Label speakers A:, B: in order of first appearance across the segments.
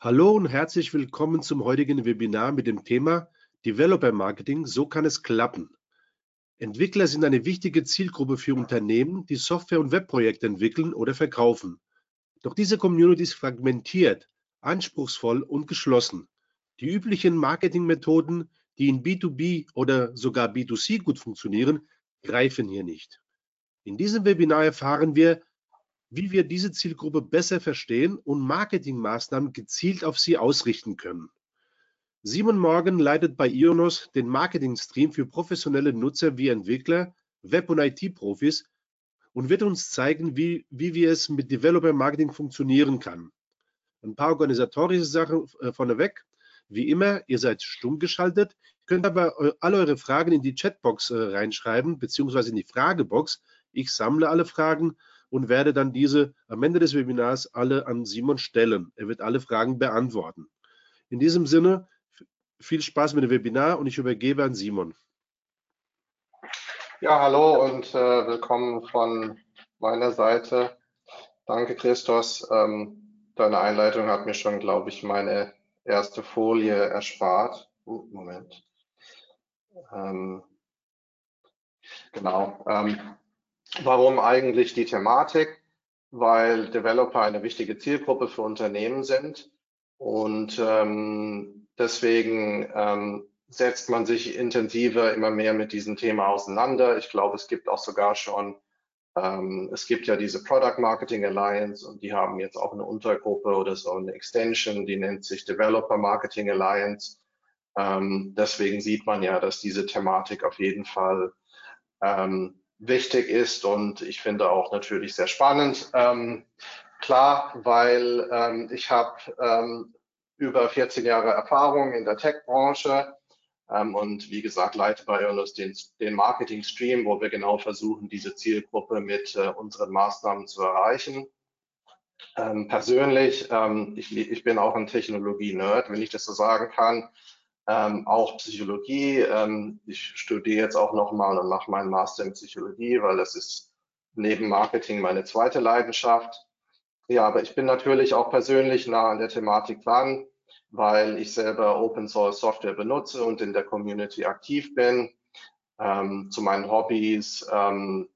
A: Hallo und herzlich willkommen zum heutigen Webinar mit dem Thema Developer Marketing, so kann es klappen. Entwickler sind eine wichtige Zielgruppe für Unternehmen, die Software- und Webprojekte entwickeln oder verkaufen. Doch diese Community ist fragmentiert, anspruchsvoll und geschlossen. Die üblichen Marketingmethoden, die in B2B oder sogar B2C gut funktionieren, greifen hier nicht. In diesem Webinar erfahren wir, wie wir diese Zielgruppe besser verstehen und Marketingmaßnahmen gezielt auf sie ausrichten können. Simon Morgan leitet bei Ionos den Marketingstream für professionelle Nutzer wie Entwickler, Web- und IT-Profis und wird uns zeigen, wie, wie wir es mit Developer Marketing funktionieren kann. Ein paar organisatorische Sachen äh, vorneweg. Wie immer, ihr seid stumm geschaltet, könnt aber alle eure Fragen in die Chatbox äh, reinschreiben, beziehungsweise in die Fragebox. Ich sammle alle Fragen und werde dann diese am Ende des Webinars alle an Simon stellen. Er wird alle Fragen beantworten. In diesem Sinne, viel Spaß mit dem Webinar und ich übergebe an Simon.
B: Ja, hallo und äh, willkommen von meiner Seite. Danke, Christos. Ähm, deine Einleitung hat mir schon, glaube ich, meine erste Folie erspart. Uh, Moment. Ähm, genau. Ähm, Warum eigentlich die Thematik? Weil Developer eine wichtige Zielgruppe für Unternehmen sind und ähm, deswegen ähm, setzt man sich intensiver immer mehr mit diesem Thema auseinander. Ich glaube, es gibt auch sogar schon, ähm, es gibt ja diese Product Marketing Alliance und die haben jetzt auch eine Untergruppe oder so eine Extension, die nennt sich Developer Marketing Alliance. Ähm, deswegen sieht man ja, dass diese Thematik auf jeden Fall ähm, wichtig ist und ich finde auch natürlich sehr spannend. Ähm, klar, weil ähm, ich habe ähm, über 14 Jahre Erfahrung in der Tech-Branche ähm, und wie gesagt leite bei Ionus den, den Marketing-Stream, wo wir genau versuchen, diese Zielgruppe mit äh, unseren Maßnahmen zu erreichen. Ähm, persönlich, ähm, ich, ich bin auch ein Technologie-Nerd, wenn ich das so sagen kann ähm, auch Psychologie. Ähm, ich studiere jetzt auch nochmal und mache meinen Master in Psychologie, weil das ist neben Marketing meine zweite Leidenschaft. Ja, aber ich bin natürlich auch persönlich nah an der Thematik dran, weil ich selber Open Source Software benutze und in der Community aktiv bin. Ähm, zu meinen Hobbys ähm,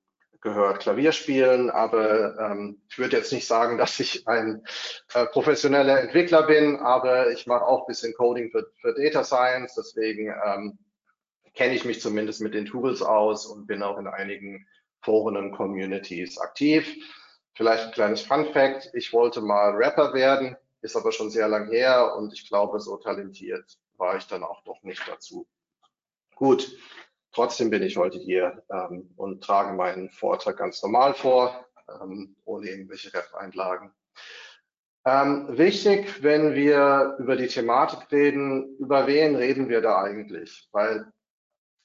B: gehört Klavierspielen, aber ähm, ich würde jetzt nicht sagen, dass ich ein äh, professioneller Entwickler bin, aber ich mache auch ein bisschen Coding für, für Data Science, deswegen ähm, kenne ich mich zumindest mit den Tools aus und bin auch in einigen Foren und Communities aktiv. Vielleicht ein kleines Fun Fact, ich wollte mal Rapper werden, ist aber schon sehr lang her und ich glaube, so talentiert war ich dann auch doch nicht dazu. Gut, Trotzdem bin ich heute hier ähm, und trage meinen Vortrag ganz normal vor, ähm, ohne irgendwelche Ref-Einlagen. Ähm, wichtig, wenn wir über die Thematik reden, über wen reden wir da eigentlich? Weil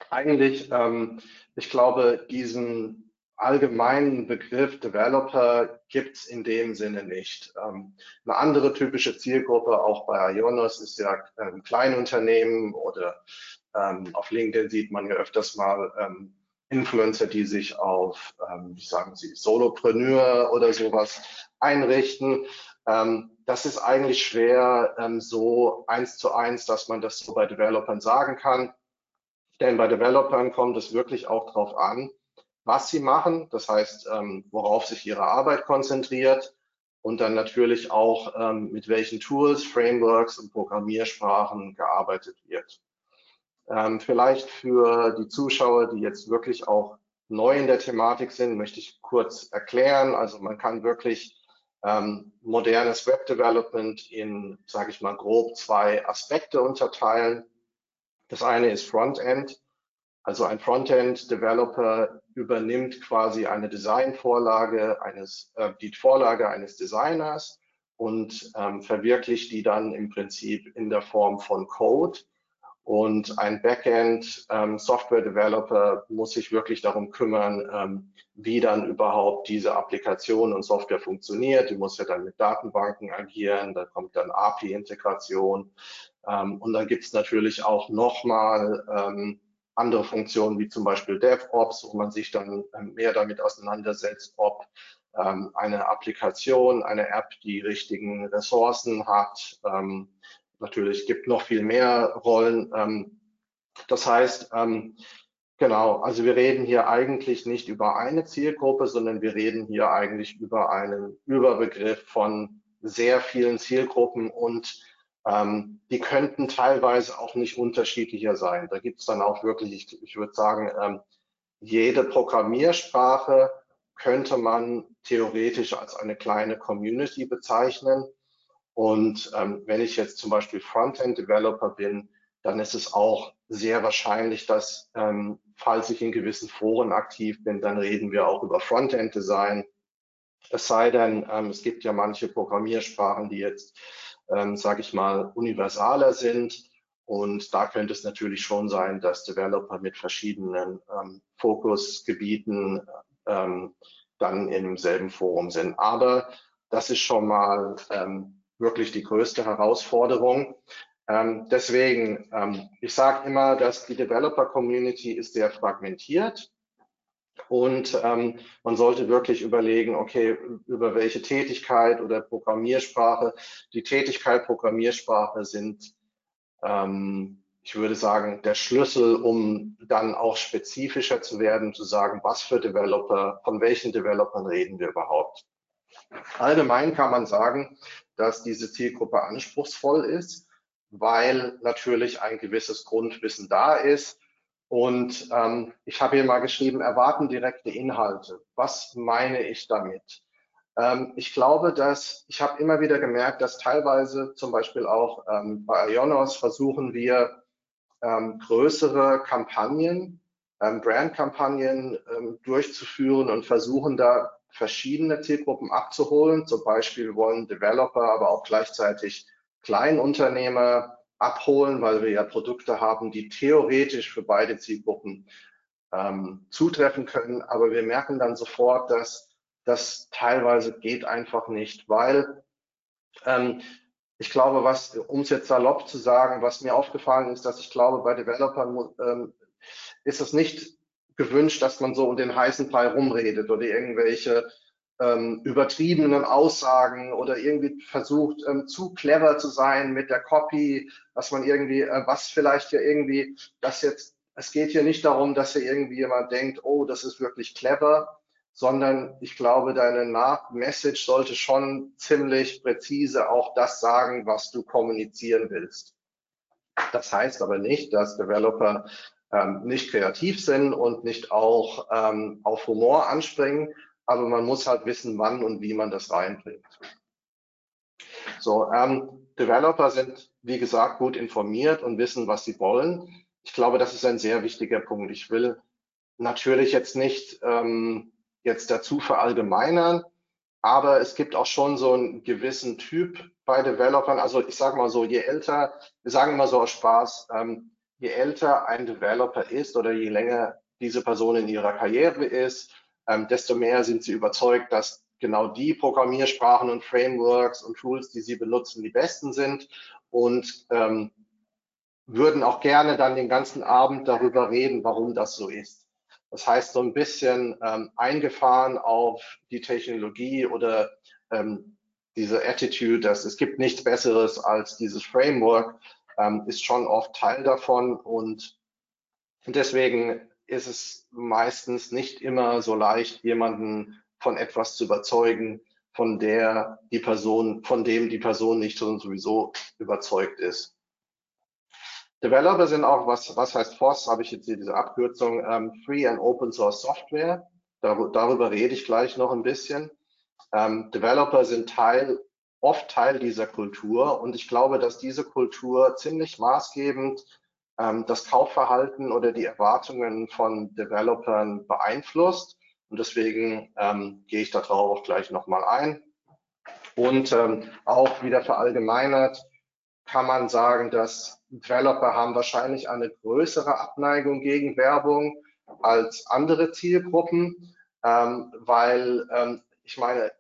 B: eigentlich, ähm, ich glaube, diesen allgemeinen Begriff Developer gibt es in dem Sinne nicht. Ähm, eine andere typische Zielgruppe auch bei Ionos ist ja ähm, Kleinunternehmen oder ähm, auf LinkedIn sieht man ja öfters mal ähm, Influencer, die sich auf, ähm, wie sagen Sie, Solopreneur oder sowas einrichten. Ähm, das ist eigentlich schwer ähm, so eins zu eins, dass man das so bei Developern sagen kann. Denn bei Developern kommt es wirklich auch darauf an, was sie machen, das heißt, ähm, worauf sich ihre Arbeit konzentriert und dann natürlich auch, ähm, mit welchen Tools, Frameworks und Programmiersprachen gearbeitet wird. Ähm, vielleicht für die Zuschauer, die jetzt wirklich auch neu in der Thematik sind, möchte ich kurz erklären. Also man kann wirklich ähm, modernes Web Development in, sage ich mal, grob zwei Aspekte unterteilen. Das eine ist Frontend. Also ein Frontend-Developer übernimmt quasi eine Designvorlage eines, äh, die Vorlage eines Designers und ähm, verwirklicht die dann im Prinzip in der Form von Code und ein Backend ähm, muss sich wirklich darum kümmern, ähm, wie dann überhaupt diese Applikation und Software funktioniert. Die muss ja dann mit Datenbanken agieren, da kommt dann API-Integration ähm, und dann gibt es natürlich auch nochmal ähm, andere Funktionen wie zum Beispiel DevOps, wo man sich dann ähm, mehr damit auseinandersetzt, ob ähm, eine Applikation, eine App, die richtigen Ressourcen hat. Natürlich gibt noch viel mehr Rollen. Ähm, das heißt, ähm, genau, also wir reden hier eigentlich nicht über eine Zielgruppe, sondern wir reden hier eigentlich über einen Überbegriff von sehr vielen Zielgruppen und ähm, die könnten teilweise auch nicht unterschiedlicher sein. Da gibt es dann auch wirklich, ich, ich würde sagen, ähm, jede Programmiersprache könnte man theoretisch als eine kleine Community bezeichnen. Und ähm, wenn ich jetzt zum Beispiel Frontend-Developer bin, dann ist es auch sehr wahrscheinlich, dass, ähm, falls ich in gewissen Foren aktiv bin, dann reden wir auch über Frontend-Design. Es sei denn, ähm, es gibt ja manche Programmiersprachen, die jetzt, ähm, sage ich mal, universaler sind. Und da könnte es natürlich schon sein, dass Developer mit verschiedenen ähm, Fokusgebieten ähm, dann im selben Forum sind. Aber das ist schon mal ähm, wirklich die größte Herausforderung. Ähm, deswegen, ähm, ich sage immer, dass die Developer-Community ist sehr fragmentiert und ähm, man sollte wirklich überlegen, okay, über welche Tätigkeit oder Programmiersprache. Die Tätigkeit Programmiersprache sind ähm, ich würde sagen, der Schlüssel, um dann auch spezifischer zu werden, zu sagen, was für Developer, von welchen Developern reden wir überhaupt. Allgemein kann man sagen, dass diese Zielgruppe anspruchsvoll ist, weil natürlich ein gewisses Grundwissen da ist. Und ähm, ich habe hier mal geschrieben, erwarten direkte Inhalte. Was meine ich damit? Ähm, ich glaube, dass ich habe immer wieder gemerkt, dass teilweise zum Beispiel auch ähm, bei Ionos versuchen wir ähm, größere Kampagnen, ähm, Brandkampagnen ähm, durchzuführen und versuchen da verschiedene Zielgruppen abzuholen. Zum Beispiel wollen Developer, aber auch gleichzeitig Kleinunternehmer abholen, weil wir ja Produkte haben, die theoretisch für beide Zielgruppen ähm, zutreffen können. Aber wir merken dann sofort, dass das teilweise geht einfach nicht, weil ähm, ich glaube, was, um es jetzt salopp zu sagen, was mir aufgefallen ist, dass ich glaube, bei Developern ähm, ist es nicht gewünscht, dass man so um den heißen Brei rumredet oder irgendwelche ähm, übertriebenen Aussagen oder irgendwie versucht, ähm, zu clever zu sein mit der Copy, dass man irgendwie, äh, was vielleicht ja irgendwie, das jetzt, es geht hier nicht darum, dass hier irgendwie jemand denkt, oh, das ist wirklich clever, sondern ich glaube, deine Nach-Message sollte schon ziemlich präzise auch das sagen, was du kommunizieren willst. Das heißt aber nicht, dass Developer ähm, nicht kreativ sind und nicht auch ähm, auf Humor anspringen, aber man muss halt wissen, wann und wie man das reinbringt. So, ähm, Developer sind, wie gesagt, gut informiert und wissen, was sie wollen. Ich glaube, das ist ein sehr wichtiger Punkt. Ich will natürlich jetzt nicht ähm, jetzt dazu verallgemeinern, aber es gibt auch schon so einen gewissen Typ bei Developern. Also ich sage mal so, je älter, wir sagen immer so aus Spaß, ähm, je älter ein Developer ist oder je länger diese Person in ihrer Karriere ist, ähm, desto mehr sind sie überzeugt, dass genau die Programmiersprachen und Frameworks und Tools, die sie benutzen, die besten sind und ähm, würden auch gerne dann den ganzen Abend darüber reden, warum das so ist. Das heißt, so ein bisschen ähm, eingefahren auf die Technologie oder ähm, diese Attitude, dass es gibt nichts Besseres als dieses Framework, ähm, ist schon oft Teil davon und deswegen ist es meistens nicht immer so leicht, jemanden von etwas zu überzeugen, von der die Person, von dem die Person nicht sowieso überzeugt ist. Developer sind auch, was, was heißt FOSS, habe ich jetzt hier diese Abkürzung, ähm, Free and Open Source Software. Dar darüber rede ich gleich noch ein bisschen. Ähm, Developer sind Teil, oft Teil dieser Kultur und ich glaube, dass diese Kultur ziemlich maßgebend ähm, das Kaufverhalten oder die Erwartungen von Developern beeinflusst. Und deswegen ähm, gehe ich darauf auch gleich nochmal ein. Und ähm, auch wieder verallgemeinert, kann man sagen, dass Developer haben wahrscheinlich eine größere Abneigung gegen Werbung als andere Zielgruppen, ähm, weil ähm, ich meine,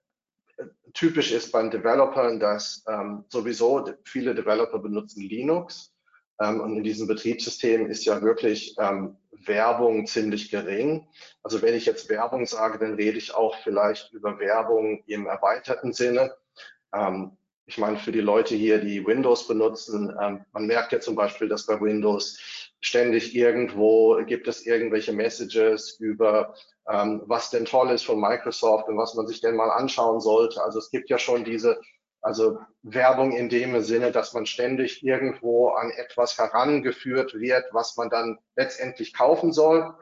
B: typisch ist beim Developern, dass ähm, sowieso viele Developer benutzen Linux Ähm, und in diesem Betriebssystem ist ja wirklich ähm, Werbung ziemlich gering. Also wenn ich jetzt Werbung sage, dann rede ich auch vielleicht über Werbung im erweiterten Sinne. Ähm, ich meine, für die Leute hier, die Windows benutzen, ähm, man merkt ja zum Beispiel, dass bei Windows ständig irgendwo gibt es irgendwelche Messages über, ähm, was denn toll ist von Microsoft und was man sich denn mal anschauen sollte. Also es gibt ja schon diese also Werbung in dem Sinne, dass man ständig irgendwo an etwas herangeführt wird, was man dann letztendlich kaufen soll.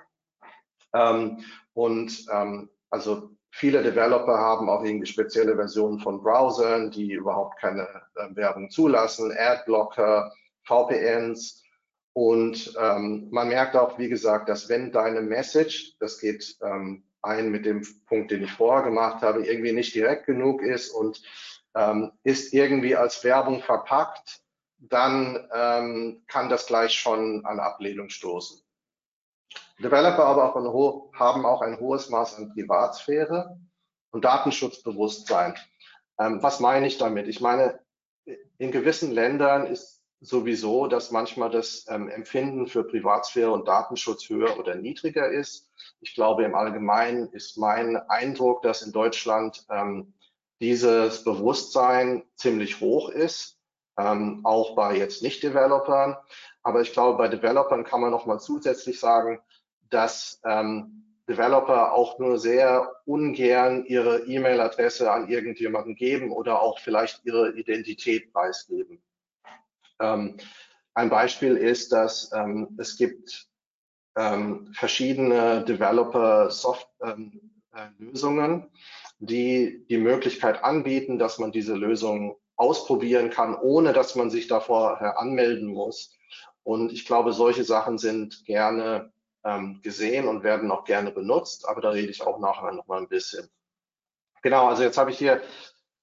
B: Ähm, und ähm, also viele Developer haben auch irgendwie spezielle Versionen von Browsern, die überhaupt keine äh, Werbung zulassen, Adblocker, VPNs. Und ähm, man merkt auch, wie gesagt, dass wenn deine Message, das geht ähm, ein mit dem Punkt, den ich vorher gemacht habe, irgendwie nicht direkt genug ist und ähm, ist irgendwie als Werbung verpackt, dann ähm, kann das gleich schon an Ablehnung stoßen. Developer aber auch ein, haben auch ein hohes Maß an Privatsphäre und Datenschutzbewusstsein. Ähm, was meine ich damit? Ich meine, in gewissen Ländern ist sowieso, dass manchmal das ähm, Empfinden für Privatsphäre und Datenschutz höher oder niedriger ist. Ich glaube, im Allgemeinen ist mein Eindruck, dass in Deutschland ähm, dieses Bewusstsein ziemlich hoch ist, ähm, auch bei jetzt Nicht-Developern. Aber ich glaube, bei Developern kann man noch mal zusätzlich sagen, dass ähm, Developer auch nur sehr ungern ihre E-Mail-Adresse an irgendjemanden geben oder auch vielleicht ihre Identität preisgeben. Ähm, ein Beispiel ist, dass ähm, es gibt ähm, verschiedene Developer-Soft-Lösungen, ähm, äh, die die Möglichkeit anbieten, dass man diese Lösung ausprobieren kann, ohne dass man sich davor anmelden muss. Und ich glaube, solche Sachen sind gerne ähm, gesehen und werden auch gerne benutzt, aber da rede ich auch nachher noch mal ein bisschen. Genau, also jetzt habe ich hier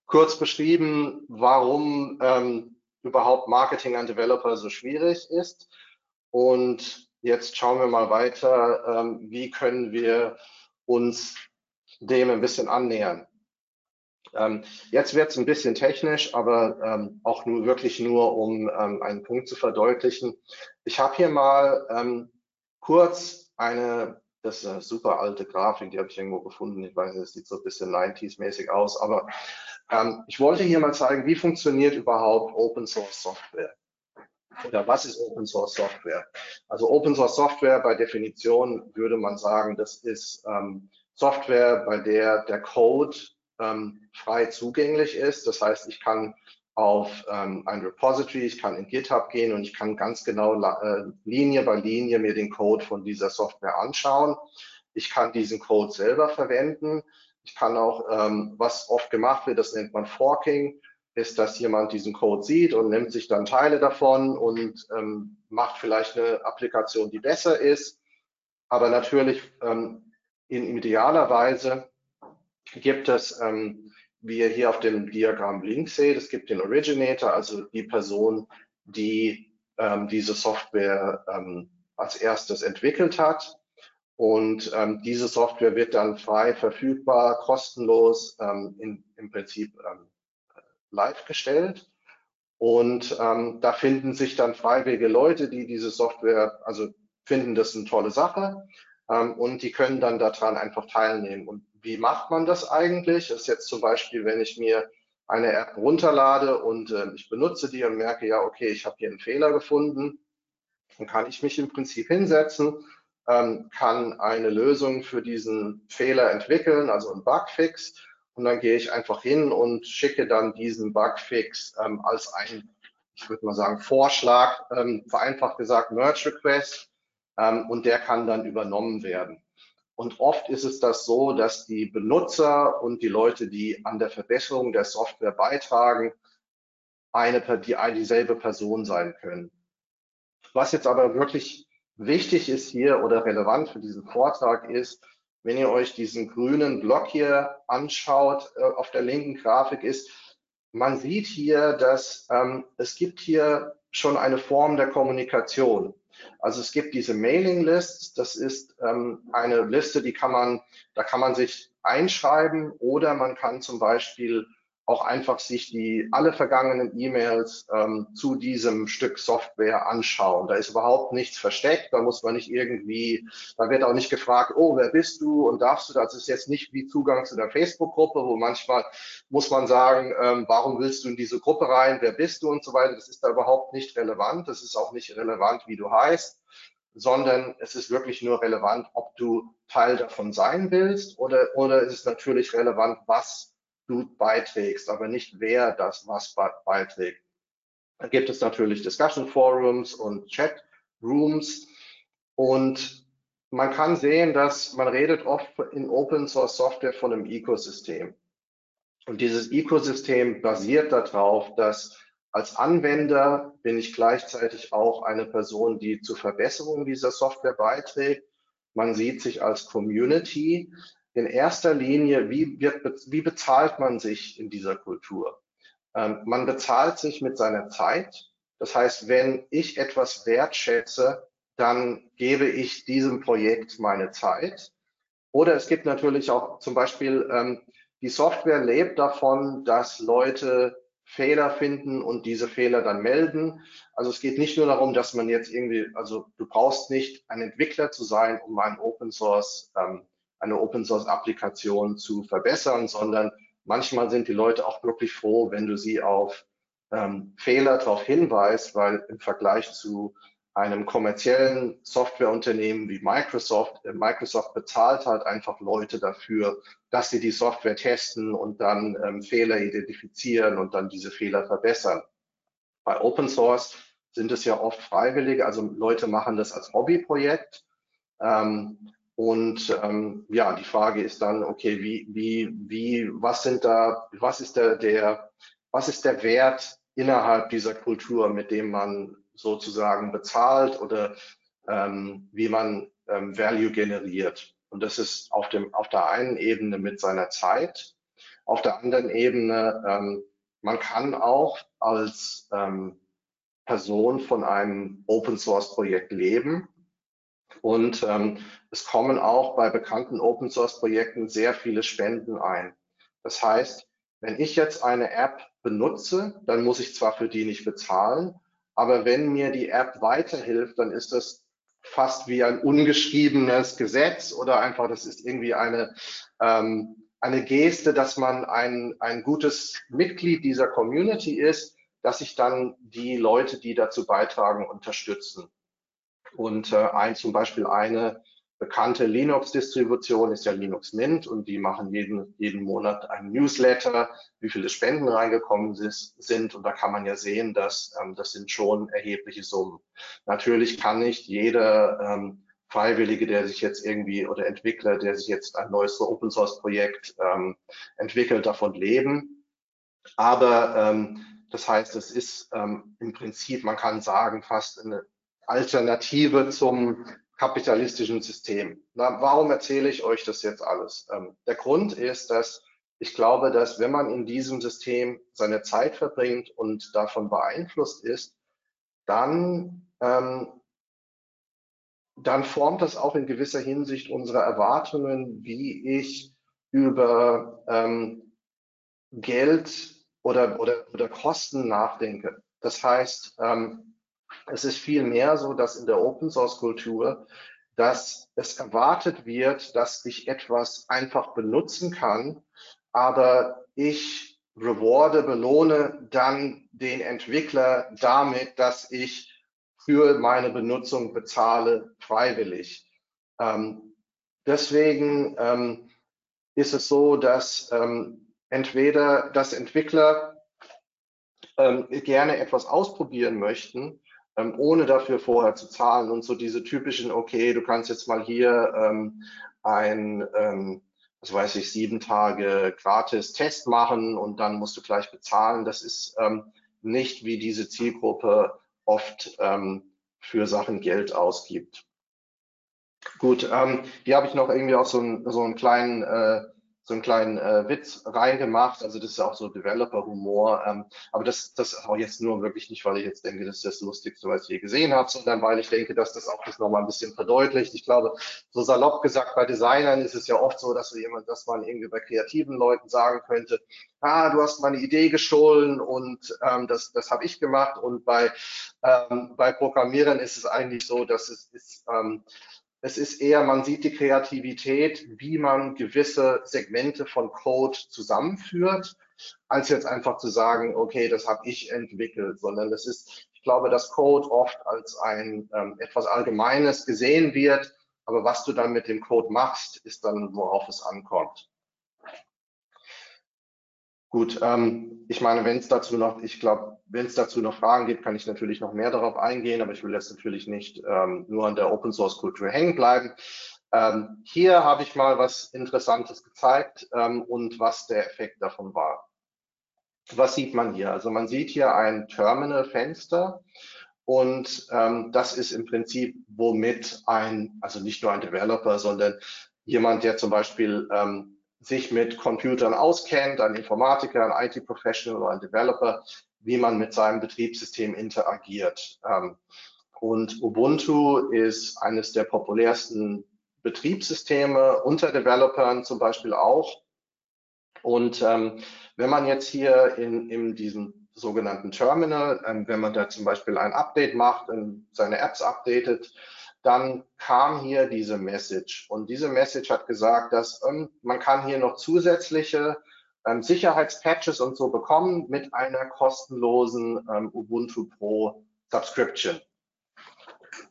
B: kurz beschrieben, warum ähm, überhaupt Marketing an Developer so schwierig ist. Und jetzt schauen wir mal weiter, ähm, wie können wir uns dem ein bisschen annähern. Ähm, jetzt wird es ein bisschen technisch, aber ähm, auch nur wirklich nur, um ähm, einen Punkt zu verdeutlichen. Ich habe hier mal ähm, kurz eine, das ist eine super alte Grafik, die habe ich irgendwo gefunden. Ich weiß, es sieht so ein bisschen 90s-mäßig aus, aber ähm, ich wollte hier mal zeigen, wie funktioniert überhaupt Open Source Software. Oder was ist Open Source Software? Also Open Source Software bei Definition würde man sagen, das ist ähm, Software, bei der der Code ähm, frei zugänglich ist. Das heißt, ich kann auf ähm, ein Repository, ich kann in GitHub gehen und ich kann ganz genau äh, Linie bei Linie mir den Code von dieser Software anschauen. Ich kann diesen Code selber verwenden. Ich kann auch, ähm, was oft gemacht wird, das nennt man Forking, ist, dass jemand diesen Code sieht und nimmt sich dann Teile davon und ähm, macht vielleicht eine Applikation, die besser ist. Aber natürlich ähm, in idealerweise gibt es, ähm, wie ihr hier auf dem Diagramm links seht, es gibt den Originator, also die Person, die ähm, diese Software ähm, als erstes entwickelt hat. Und ähm, diese Software wird dann frei verfügbar, kostenlos ähm, in, im Prinzip ähm, live gestellt. Und ähm, da finden sich dann freiwillige Leute, die diese Software, also finden das eine tolle Sache und die können dann daran einfach teilnehmen. Und wie macht man das eigentlich? Das ist jetzt zum Beispiel, wenn ich mir eine App runterlade und äh, ich benutze die und merke, ja, okay, ich habe hier einen Fehler gefunden, dann kann ich mich im Prinzip hinsetzen, ähm, kann eine Lösung für diesen Fehler entwickeln, also ein Bugfix. Und dann gehe ich einfach hin und schicke dann diesen Bugfix ähm, als ein, ich würde mal sagen, Vorschlag, ähm, vereinfacht gesagt, Merge Request ähm, und der kann dann übernommen werden. Und oft ist es das so, dass die Benutzer und die Leute, die an der Verbesserung der Software beitragen, eine, die, dieselbe Person sein können. Was jetzt aber wirklich wichtig ist hier oder relevant für diesen Vortrag ist, wenn ihr euch diesen grünen Block hier anschaut, äh, auf der linken Grafik ist, man sieht hier, dass ähm, es gibt hier schon eine Form der Kommunikation. Also es gibt diese Mailing Lists, das ist ähm, eine Liste, die kann man, da kann man sich einschreiben oder man kann zum Beispiel auch einfach sich die alle vergangenen E-Mails ähm, zu diesem Stück Software anschauen. Da ist überhaupt nichts versteckt, da muss man nicht irgendwie, da wird auch nicht gefragt, oh, wer bist du und darfst du, das ist jetzt nicht wie Zugang zu der Facebook-Gruppe, wo manchmal muss man sagen, ähm, warum willst du in diese Gruppe rein, wer bist du und so weiter. Das ist da überhaupt nicht relevant, das ist auch nicht relevant, wie du heißt sondern es ist wirklich nur relevant, ob du Teil davon sein willst oder, oder ist es natürlich relevant, was du beiträgst, aber nicht wer das was beiträgt. Da gibt es natürlich Discussion Forums und Chat Rooms und man kann sehen, dass man redet oft in Open Source Software von einem Ecosystem. Und dieses Ecosystem basiert darauf, dass als Anwender bin ich gleichzeitig auch eine Person, die zur Verbesserung dieser Software beiträgt. Man sieht sich als Community in erster Linie, wie, wird, wie bezahlt man sich in dieser Kultur? Ähm, man bezahlt sich mit seiner Zeit. Das heißt, wenn ich etwas wertschätze, dann gebe ich diesem Projekt meine Zeit. Oder es gibt natürlich auch zum Beispiel, ähm, die Software lebt davon, dass Leute Fehler finden und diese Fehler dann melden. Also es geht nicht nur darum, dass man jetzt irgendwie, also du brauchst nicht ein Entwickler zu sein, um ein Open Source ähm, eine Open Source Applikation zu verbessern, sondern manchmal sind die Leute auch wirklich froh, wenn du sie auf ähm, Fehler darauf hinweist, weil im Vergleich zu einem kommerziellen Softwareunternehmen wie Microsoft, äh, Microsoft bezahlt halt einfach Leute dafür, dass sie die Software testen und dann ähm, Fehler identifizieren und dann diese Fehler verbessern. Bei Open Source sind es ja oft Freiwillige, also Leute machen das als Hobbyprojekt. Ähm, und ähm, ja, die Frage ist dann, okay, wie, wie, wie, was sind da, was ist der, der, was ist der Wert innerhalb dieser Kultur, mit dem man sozusagen bezahlt oder ähm, wie man ähm, Value generiert. Und das ist auf dem, auf der einen Ebene mit seiner Zeit, auf der anderen Ebene, ähm, man kann auch als ähm, Person von einem Open Source Projekt leben und ähm, es kommen auch bei bekannten Open Source Projekten sehr viele Spenden ein. Das heißt, wenn ich jetzt eine App benutze, dann muss ich zwar für die nicht bezahlen, aber wenn mir die App weiterhilft, dann ist das fast wie ein ungeschriebenes Gesetz oder einfach, das ist irgendwie eine, ähm, eine Geste, dass man ein, ein gutes Mitglied dieser Community ist, dass sich dann die Leute, die dazu beitragen, unterstützen. Und äh, ein, zum Beispiel eine bekannte Linux-Distribution ist ja Linux Mint und die machen jeden, jeden Monat einen Newsletter, wie viele Spenden reingekommen sind. Und da kann man ja sehen, dass ähm, das sind schon erhebliche Summen. Natürlich kann nicht jeder ähm, Freiwillige, der sich jetzt irgendwie oder Entwickler, der sich jetzt ein neues Open Source Projekt ähm, entwickelt, davon leben. Aber ähm, das heißt, es ist ähm, im Prinzip, man kann sagen, fast eine Alternative zum kapitalistischen System. Na, warum erzähle ich euch das jetzt alles? Ähm, der Grund ist, dass ich glaube, dass wenn man in diesem System seine Zeit verbringt und davon beeinflusst ist, dann, ähm, dann formt das auch in gewisser Hinsicht unsere Erwartungen, wie ich über ähm, Geld oder, oder, oder Kosten nachdenke. Das heißt, ähm, es ist vielmehr so, dass in der Open Source Kultur, dass es erwartet wird, dass ich etwas einfach benutzen kann, aber ich rewarde, belohne dann den Entwickler damit, dass ich für meine Benutzung bezahle, freiwillig. Ähm, deswegen ähm, ist es so, dass ähm, entweder das Entwickler ähm, gerne etwas ausprobieren möchten, ähm, ohne dafür vorher zu zahlen und so diese typischen, okay, du kannst jetzt mal hier ähm, ein, ähm, was weiß ich, sieben Tage gratis Test machen und dann musst du gleich bezahlen. Das ist ähm, nicht, wie diese Zielgruppe oft ähm, für Sachen Geld ausgibt. Gut, ähm, hier habe ich noch irgendwie auch so, ein, so einen kleinen äh, so einen kleinen äh, Witz reingemacht. Also das ist auch so Developer-Humor. Ähm, aber das, das auch jetzt nur wirklich nicht, weil ich jetzt denke, das ist das Lustigste, was ich je gesehen habe, sondern weil ich denke, dass das auch das nochmal ein bisschen verdeutlicht. Ich glaube, so salopp gesagt, bei Designern ist es ja oft so, dass jemand, dass man irgendwie bei kreativen Leuten sagen könnte, ah, du hast meine Idee gestohlen und ähm, das, das habe ich gemacht. Und bei, ähm, bei Programmierern ist es eigentlich so, dass es ist, ähm, es ist eher, man sieht die Kreativität, wie man gewisse Segmente von Code zusammenführt, als jetzt einfach zu sagen, okay, das habe ich entwickelt, sondern das ist, ich glaube, dass Code oft als ein ähm, etwas Allgemeines gesehen wird, aber was du dann mit dem Code machst, ist dann, worauf es ankommt. Gut, ähm, ich meine, wenn es dazu noch, ich glaube, wenn es dazu noch Fragen gibt, kann ich natürlich noch mehr darauf eingehen, aber ich will jetzt natürlich nicht ähm, nur an der Open Source Kultur hängen bleiben. Ähm, hier habe ich mal was Interessantes gezeigt ähm, und was der Effekt davon war. Was sieht man hier? Also man sieht hier ein Terminal-Fenster und ähm, das ist im Prinzip, womit ein, also nicht nur ein Developer, sondern jemand, der zum Beispiel ähm, sich mit Computern auskennt, ein Informatiker, ein IT-Professional oder ein Developer, wie man mit seinem Betriebssystem interagiert. Ähm, und Ubuntu ist eines der populärsten Betriebssysteme unter Developern zum Beispiel auch. Und ähm, wenn man jetzt hier in, in diesem sogenannten Terminal, ähm, wenn man da zum Beispiel ein Update macht, und seine Apps updatet, dann kam hier diese Message. Und diese Message hat gesagt, dass ähm, man kann hier noch zusätzliche ähm, Sicherheitspatches und so bekommen mit einer kostenlosen ähm, Ubuntu Pro Subscription.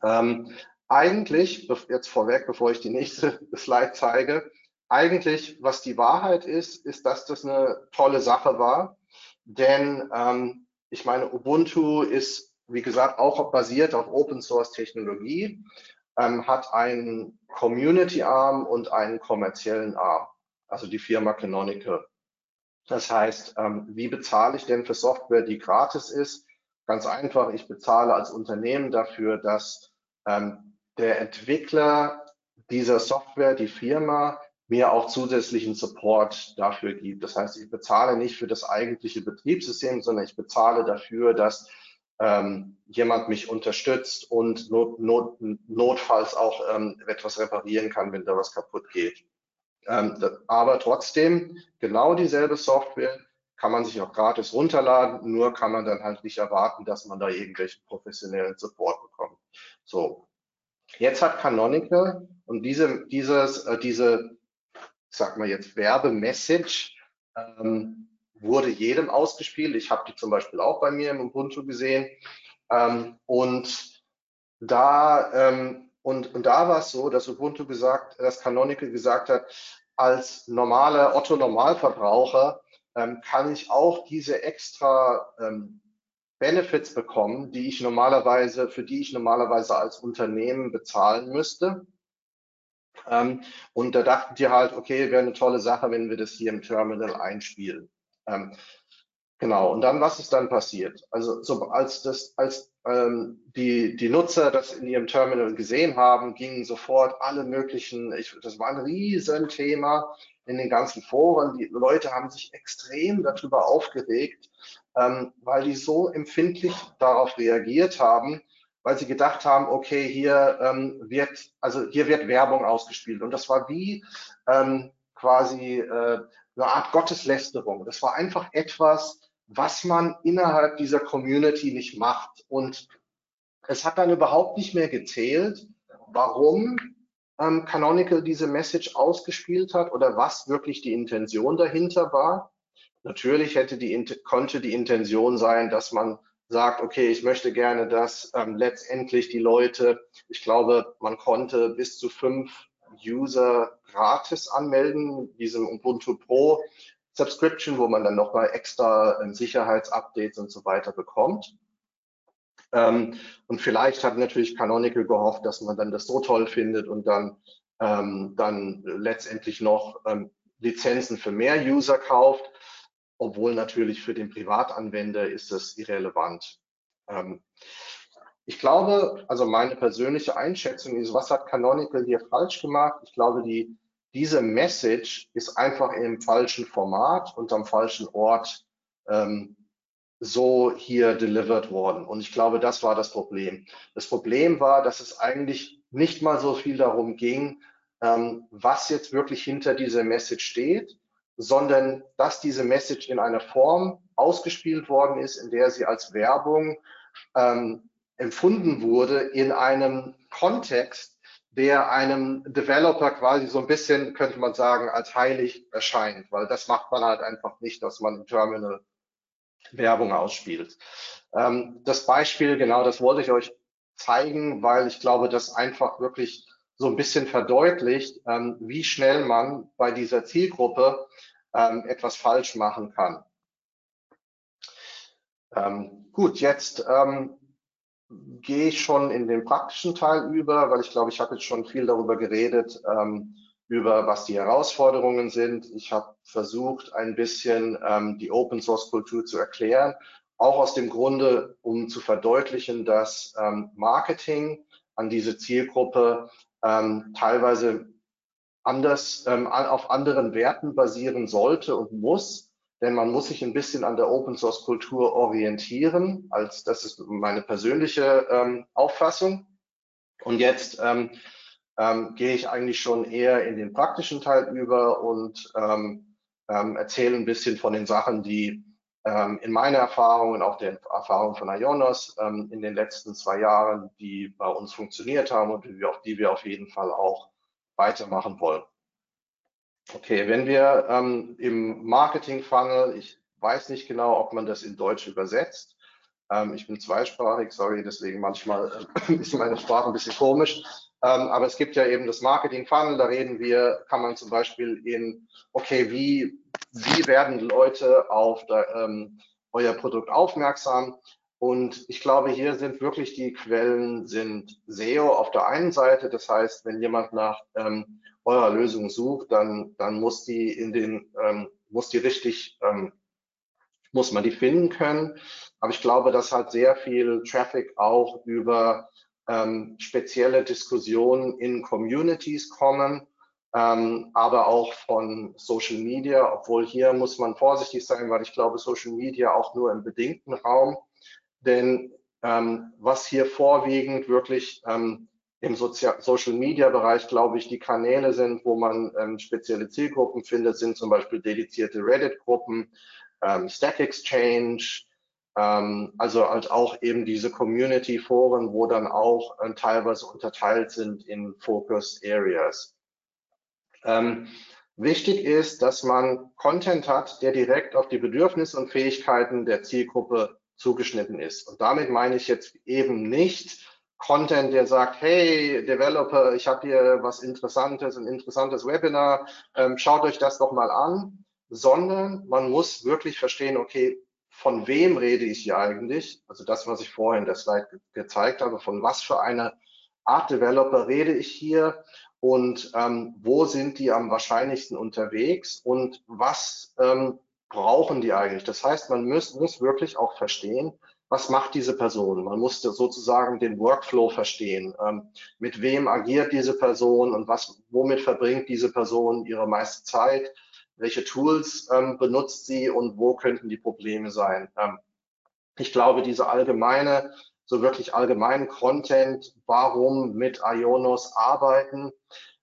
B: Ähm, eigentlich, jetzt vorweg, bevor ich die nächste Slide zeige, eigentlich, was die Wahrheit ist, ist, dass das eine tolle Sache war. Denn ähm, ich meine, Ubuntu ist wie gesagt, auch basiert auf Open Source Technologie, ähm, hat einen Community Arm und einen kommerziellen Arm, also die Firma Canonical. Das heißt, ähm, wie bezahle ich denn für Software, die gratis ist? Ganz einfach, ich bezahle als Unternehmen dafür, dass ähm, der Entwickler dieser Software, die Firma, mir auch zusätzlichen Support dafür gibt. Das heißt, ich bezahle nicht für das eigentliche Betriebssystem, sondern ich bezahle dafür, dass ähm, jemand mich unterstützt und not, not, notfalls auch ähm, etwas reparieren kann, wenn da was kaputt geht. Ähm, das, aber trotzdem, genau dieselbe Software kann man sich auch gratis runterladen, nur kann man dann halt nicht erwarten, dass man da irgendwelchen professionellen Support bekommt. So, jetzt hat Canonical und diese, dieses, äh, diese, sag mal jetzt Werbemessage, ähm, wurde jedem ausgespielt. Ich habe die zum Beispiel auch bei mir im Ubuntu gesehen. Ähm, und da ähm, und, und da war es so, dass Ubuntu gesagt, dass Canonical gesagt hat, als normaler Otto Normalverbraucher ähm, kann ich auch diese extra ähm, Benefits bekommen, die ich normalerweise, für die ich normalerweise als Unternehmen bezahlen müsste. Ähm, und da dachten die halt, okay, wäre eine tolle Sache, wenn wir das hier im Terminal einspielen. Ähm, genau, und dann, was ist dann passiert? Also so, als, das, als ähm, die, die Nutzer das in ihrem Terminal gesehen haben, gingen sofort alle möglichen, ich, das war ein Riesenthema in den ganzen Foren. Die Leute haben sich extrem darüber aufgeregt, ähm, weil die so empfindlich darauf reagiert haben, weil sie gedacht haben, okay, hier ähm, wird, also hier wird Werbung ausgespielt. Und das war wie ähm, quasi äh, eine Art Gotteslästerung. Das war einfach etwas, was man innerhalb dieser Community nicht macht. Und es hat dann überhaupt nicht mehr gezählt, warum ähm, Canonical diese Message ausgespielt hat oder was wirklich die Intention dahinter war. Natürlich hätte die, konnte die Intention sein, dass man sagt, okay, ich möchte gerne, dass ähm, letztendlich die Leute, ich glaube, man konnte bis zu fünf User gratis anmelden, diesem Ubuntu Pro Subscription, wo man dann nochmal extra ähm, Sicherheitsupdates und so weiter bekommt. Ähm, und vielleicht hat natürlich Canonical gehofft, dass man dann das so toll findet und dann, ähm, dann letztendlich noch ähm, Lizenzen für mehr User kauft, obwohl natürlich für den Privatanwender ist das irrelevant. Ich glaube, also meine persönliche Einschätzung ist, was hat Canonical hier falsch gemacht? Ich glaube, die, diese Message ist einfach im falschen Format und am falschen Ort ähm, so hier delivered worden. Und ich glaube, das war das Problem. Das Problem war, dass es eigentlich nicht mal so viel darum ging, ähm, was jetzt wirklich hinter dieser Message steht, sondern dass diese Message in einer Form ausgespielt worden ist, in der sie als Werbung ähm, empfunden wurde, in einem Kontext, der einem Developer quasi so ein bisschen, könnte man sagen, als heilig erscheint, weil das macht man halt einfach nicht, dass man im Terminal Werbung ausspielt. Ähm, das Beispiel, genau das wollte ich euch zeigen, weil ich glaube, das einfach wirklich so ein bisschen verdeutlicht, ähm, wie schnell man bei dieser Zielgruppe ähm, etwas falsch machen kann. Ähm, gut, jetzt ähm, gehe ich schon in den praktischen Teil über, weil ich glaube, ich habe jetzt schon viel darüber geredet, ähm, über was die Herausforderungen sind. Ich habe versucht, ein bisschen ähm, die Open Source Kultur zu erklären, auch aus dem Grunde, um zu verdeutlichen, dass ähm, Marketing an diese Zielgruppe ähm, teilweise anders ähm, auf anderen Werten basieren sollte und muss, denn man muss sich ein bisschen an der Open Source Kultur orientieren, als das ist meine persönliche ähm, Auffassung. Und jetzt ähm, ähm, gehe ich eigentlich schon eher in den praktischen Teil über und ähm, ähm, erzähle ein bisschen von den Sachen, die ähm, in meiner Erfahrung und auch der Erfahrung von Ionos ähm, in den letzten zwei Jahren, die bei uns funktioniert haben und die wir, auf, die wir auf jeden Fall auch weitermachen wollen. Okay, wenn wir ähm, im Marketing-Funnel, ich weiß nicht genau, ob man das in Deutsch übersetzt. Ähm, ich bin zweisprachig, sorry, deswegen manchmal äh, ist meine Sprache ein bisschen komisch. Ähm, aber es gibt ja eben das Marketing-Funnel, da reden wir, kann man zum Beispiel in, okay, wie, wie werden Leute auf da, ähm, euer Produkt aufmerksam? Und ich glaube, hier sind wirklich die Quellen sind SEO auf der einen Seite. Das heißt, wenn jemand nach ähm, eurer Lösung sucht, dann, dann muss die in den, ähm, muss die richtig, ähm, muss man die finden können. Aber ich glaube, dass halt sehr viel Traffic auch über ähm, spezielle Diskussionen in Communities kommen, ähm, aber auch von Social Media, obwohl hier muss man vorsichtig sein, weil ich glaube, Social Media auch nur im bedingten Raum, denn ähm, was hier vorwiegend wirklich ähm, im Sozial Social Media Bereich, glaube ich, die Kanäle sind, wo man ähm, spezielle Zielgruppen findet, sind zum Beispiel dedizierte Reddit-Gruppen, ähm, Stack Exchange, ähm, also halt auch eben diese Community-Foren, wo dann auch äh, teilweise unterteilt sind in Focus Areas. Ähm, wichtig ist, dass man Content hat, der direkt auf die Bedürfnisse und Fähigkeiten der Zielgruppe zugeschnitten ist. Und damit meine ich jetzt eben nicht Content, der sagt, hey Developer, ich habe hier was Interessantes, ein interessantes Webinar, ähm, schaut euch das doch mal an, sondern man muss wirklich verstehen, okay, von wem rede ich hier eigentlich? Also das, was ich vorhin in der Slide ge gezeigt habe, von was für einer Art Developer rede ich hier und ähm, wo sind die am wahrscheinlichsten unterwegs und was ähm, brauchen die eigentlich? Das heißt, man muss, muss wirklich auch verstehen, was macht diese Person? Man muss sozusagen den Workflow verstehen. Ähm, mit wem agiert diese Person und was, womit verbringt diese Person ihre meiste Zeit? welche Tools ähm, benutzt sie und wo könnten die Probleme sein. Ähm, ich glaube, diese allgemeine, so wirklich allgemeinen Content, warum mit Ionos arbeiten,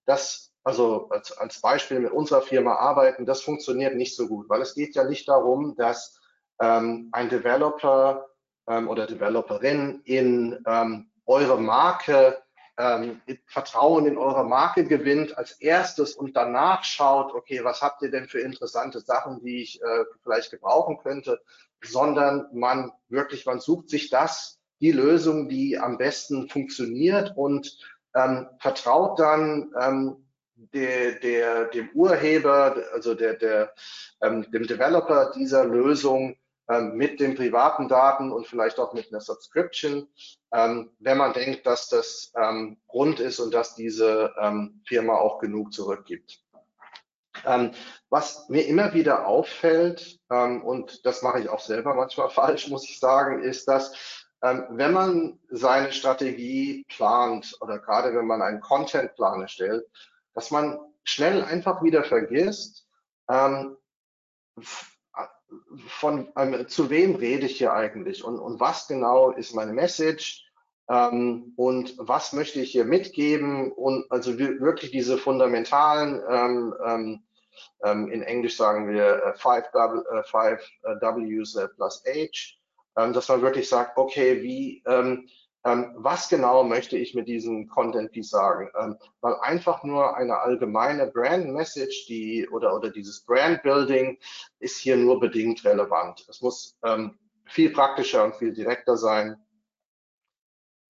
B: das, also als, als Beispiel mit unserer Firma arbeiten, das funktioniert nicht so gut, weil es geht ja nicht darum, dass ein Developer ähm, oder Developerin in ähm, eure Marke ähm, Vertrauen in eure Marke gewinnt als erstes und danach schaut, okay, was habt ihr denn für interessante Sachen, die ich äh, vielleicht gebrauchen könnte, sondern man wirklich, man sucht sich das, die Lösung, die am besten funktioniert und ähm, vertraut dann ähm, der, der, dem Urheber, also der, der, ähm, dem Developer dieser Lösung mit den privaten Daten und vielleicht auch mit einer Subscription, ähm, wenn man denkt, dass das ähm, rund ist und dass diese ähm, Firma auch genug zurückgibt. Ähm, was mir immer wieder auffällt, ähm, und das mache ich auch selber manchmal falsch, muss ich sagen, ist, dass wenn man seine Strategie plant oder gerade wenn man einen Contentplan erstellt, dass man schnell einfach wieder vergisst, ähm, von ähm, zu wem rede ich hier eigentlich? Und, und was genau ist meine Message? Ähm, und was möchte ich hier mitgeben? Und also wirklich diese fundamentalen ähm, ähm, ähm in Englisch sagen wir äh, five, w, äh, five äh, W's plus H, ähm, dass man wirklich sagt, okay, wie ähm, was genau möchte ich mit diesem Content Piece sagen? Ähm, weil einfach nur eine allgemeine Brand Message, die oder oder dieses Brand Building ist hier nur bedingt relevant. Es muss ähm, viel praktischer und viel direkter sein.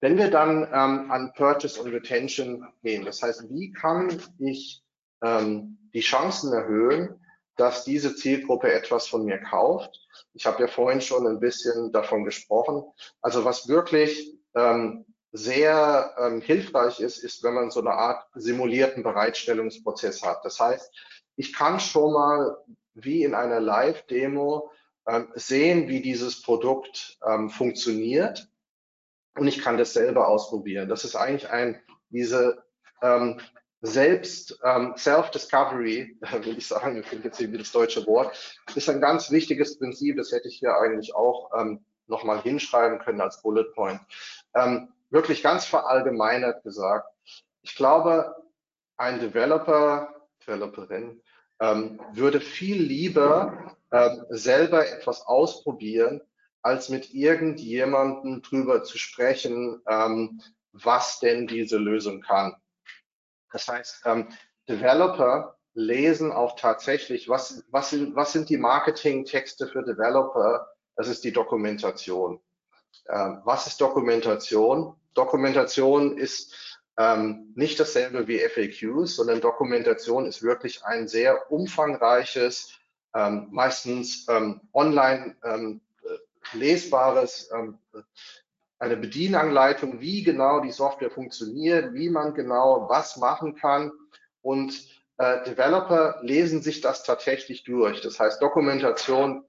B: Wenn wir dann ähm, an Purchase und Retention gehen, das heißt, wie kann ich ähm, die Chancen erhöhen, dass diese Zielgruppe etwas von mir kauft? Ich habe ja vorhin schon ein bisschen davon gesprochen. Also was wirklich ähm, sehr ähm, hilfreich ist, ist, wenn man so eine Art simulierten Bereitstellungsprozess hat. Das heißt, ich kann schon mal wie in einer Live-Demo ähm, sehen, wie dieses Produkt ähm, funktioniert und ich kann das selber ausprobieren. Das ist eigentlich ein, diese ähm, selbst ähm, Self-Discovery, will ich sagen, ich finde jetzt irgendwie das deutsche Wort, ist ein ganz wichtiges Prinzip, das hätte ich hier eigentlich auch ähm, nochmal hinschreiben können als Bullet Point. Ähm, wirklich ganz verallgemeinert gesagt, ich glaube, ein Developer, Developerin, ähm, würde viel lieber ähm, selber etwas ausprobieren, als mit irgendjemandem drüber zu sprechen, ähm, was denn diese Lösung kann. Das heißt, ähm, Developer lesen auch tatsächlich, was, was, was sind die Marketingtexte für Developer, das ist die Dokumentation. Ähm, was ist Dokumentation? Dokumentation ist ähm, nicht dasselbe wie FAQs, sondern Dokumentation ist wirklich ein sehr umfangreiches, ähm, meistens ähm, online ähm, lesbares, ähm, eine Bedienanleitung, wie genau die Software funktioniert, wie man genau was machen kann. Und äh, Developer lesen sich das tatsächlich durch. Das heißt, Dokumentation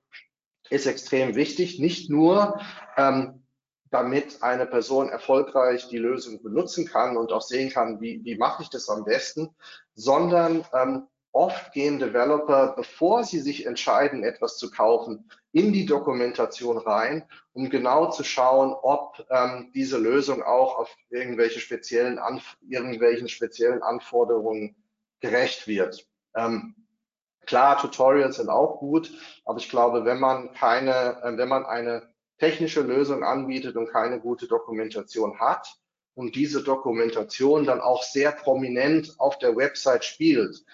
B: ist extrem wichtig, nicht nur ähm, damit eine Person erfolgreich die Lösung benutzen kann und auch sehen kann, wie, wie mache ich das am besten, sondern ähm, oft gehen Developer, bevor sie sich entscheiden, etwas zu kaufen, in die Dokumentation rein, um genau zu schauen, ob ähm, diese Lösung auch auf irgendwelche speziellen, Anf irgendwelchen speziellen Anforderungen gerecht wird. Ähm, Klar, Tutorials sind auch gut, aber ich glaube, wenn man keine, äh, wenn man eine technische Lösung anbietet und keine gute Dokumentation hat und diese Dokumentation dann auch sehr prominent auf der Website spielt,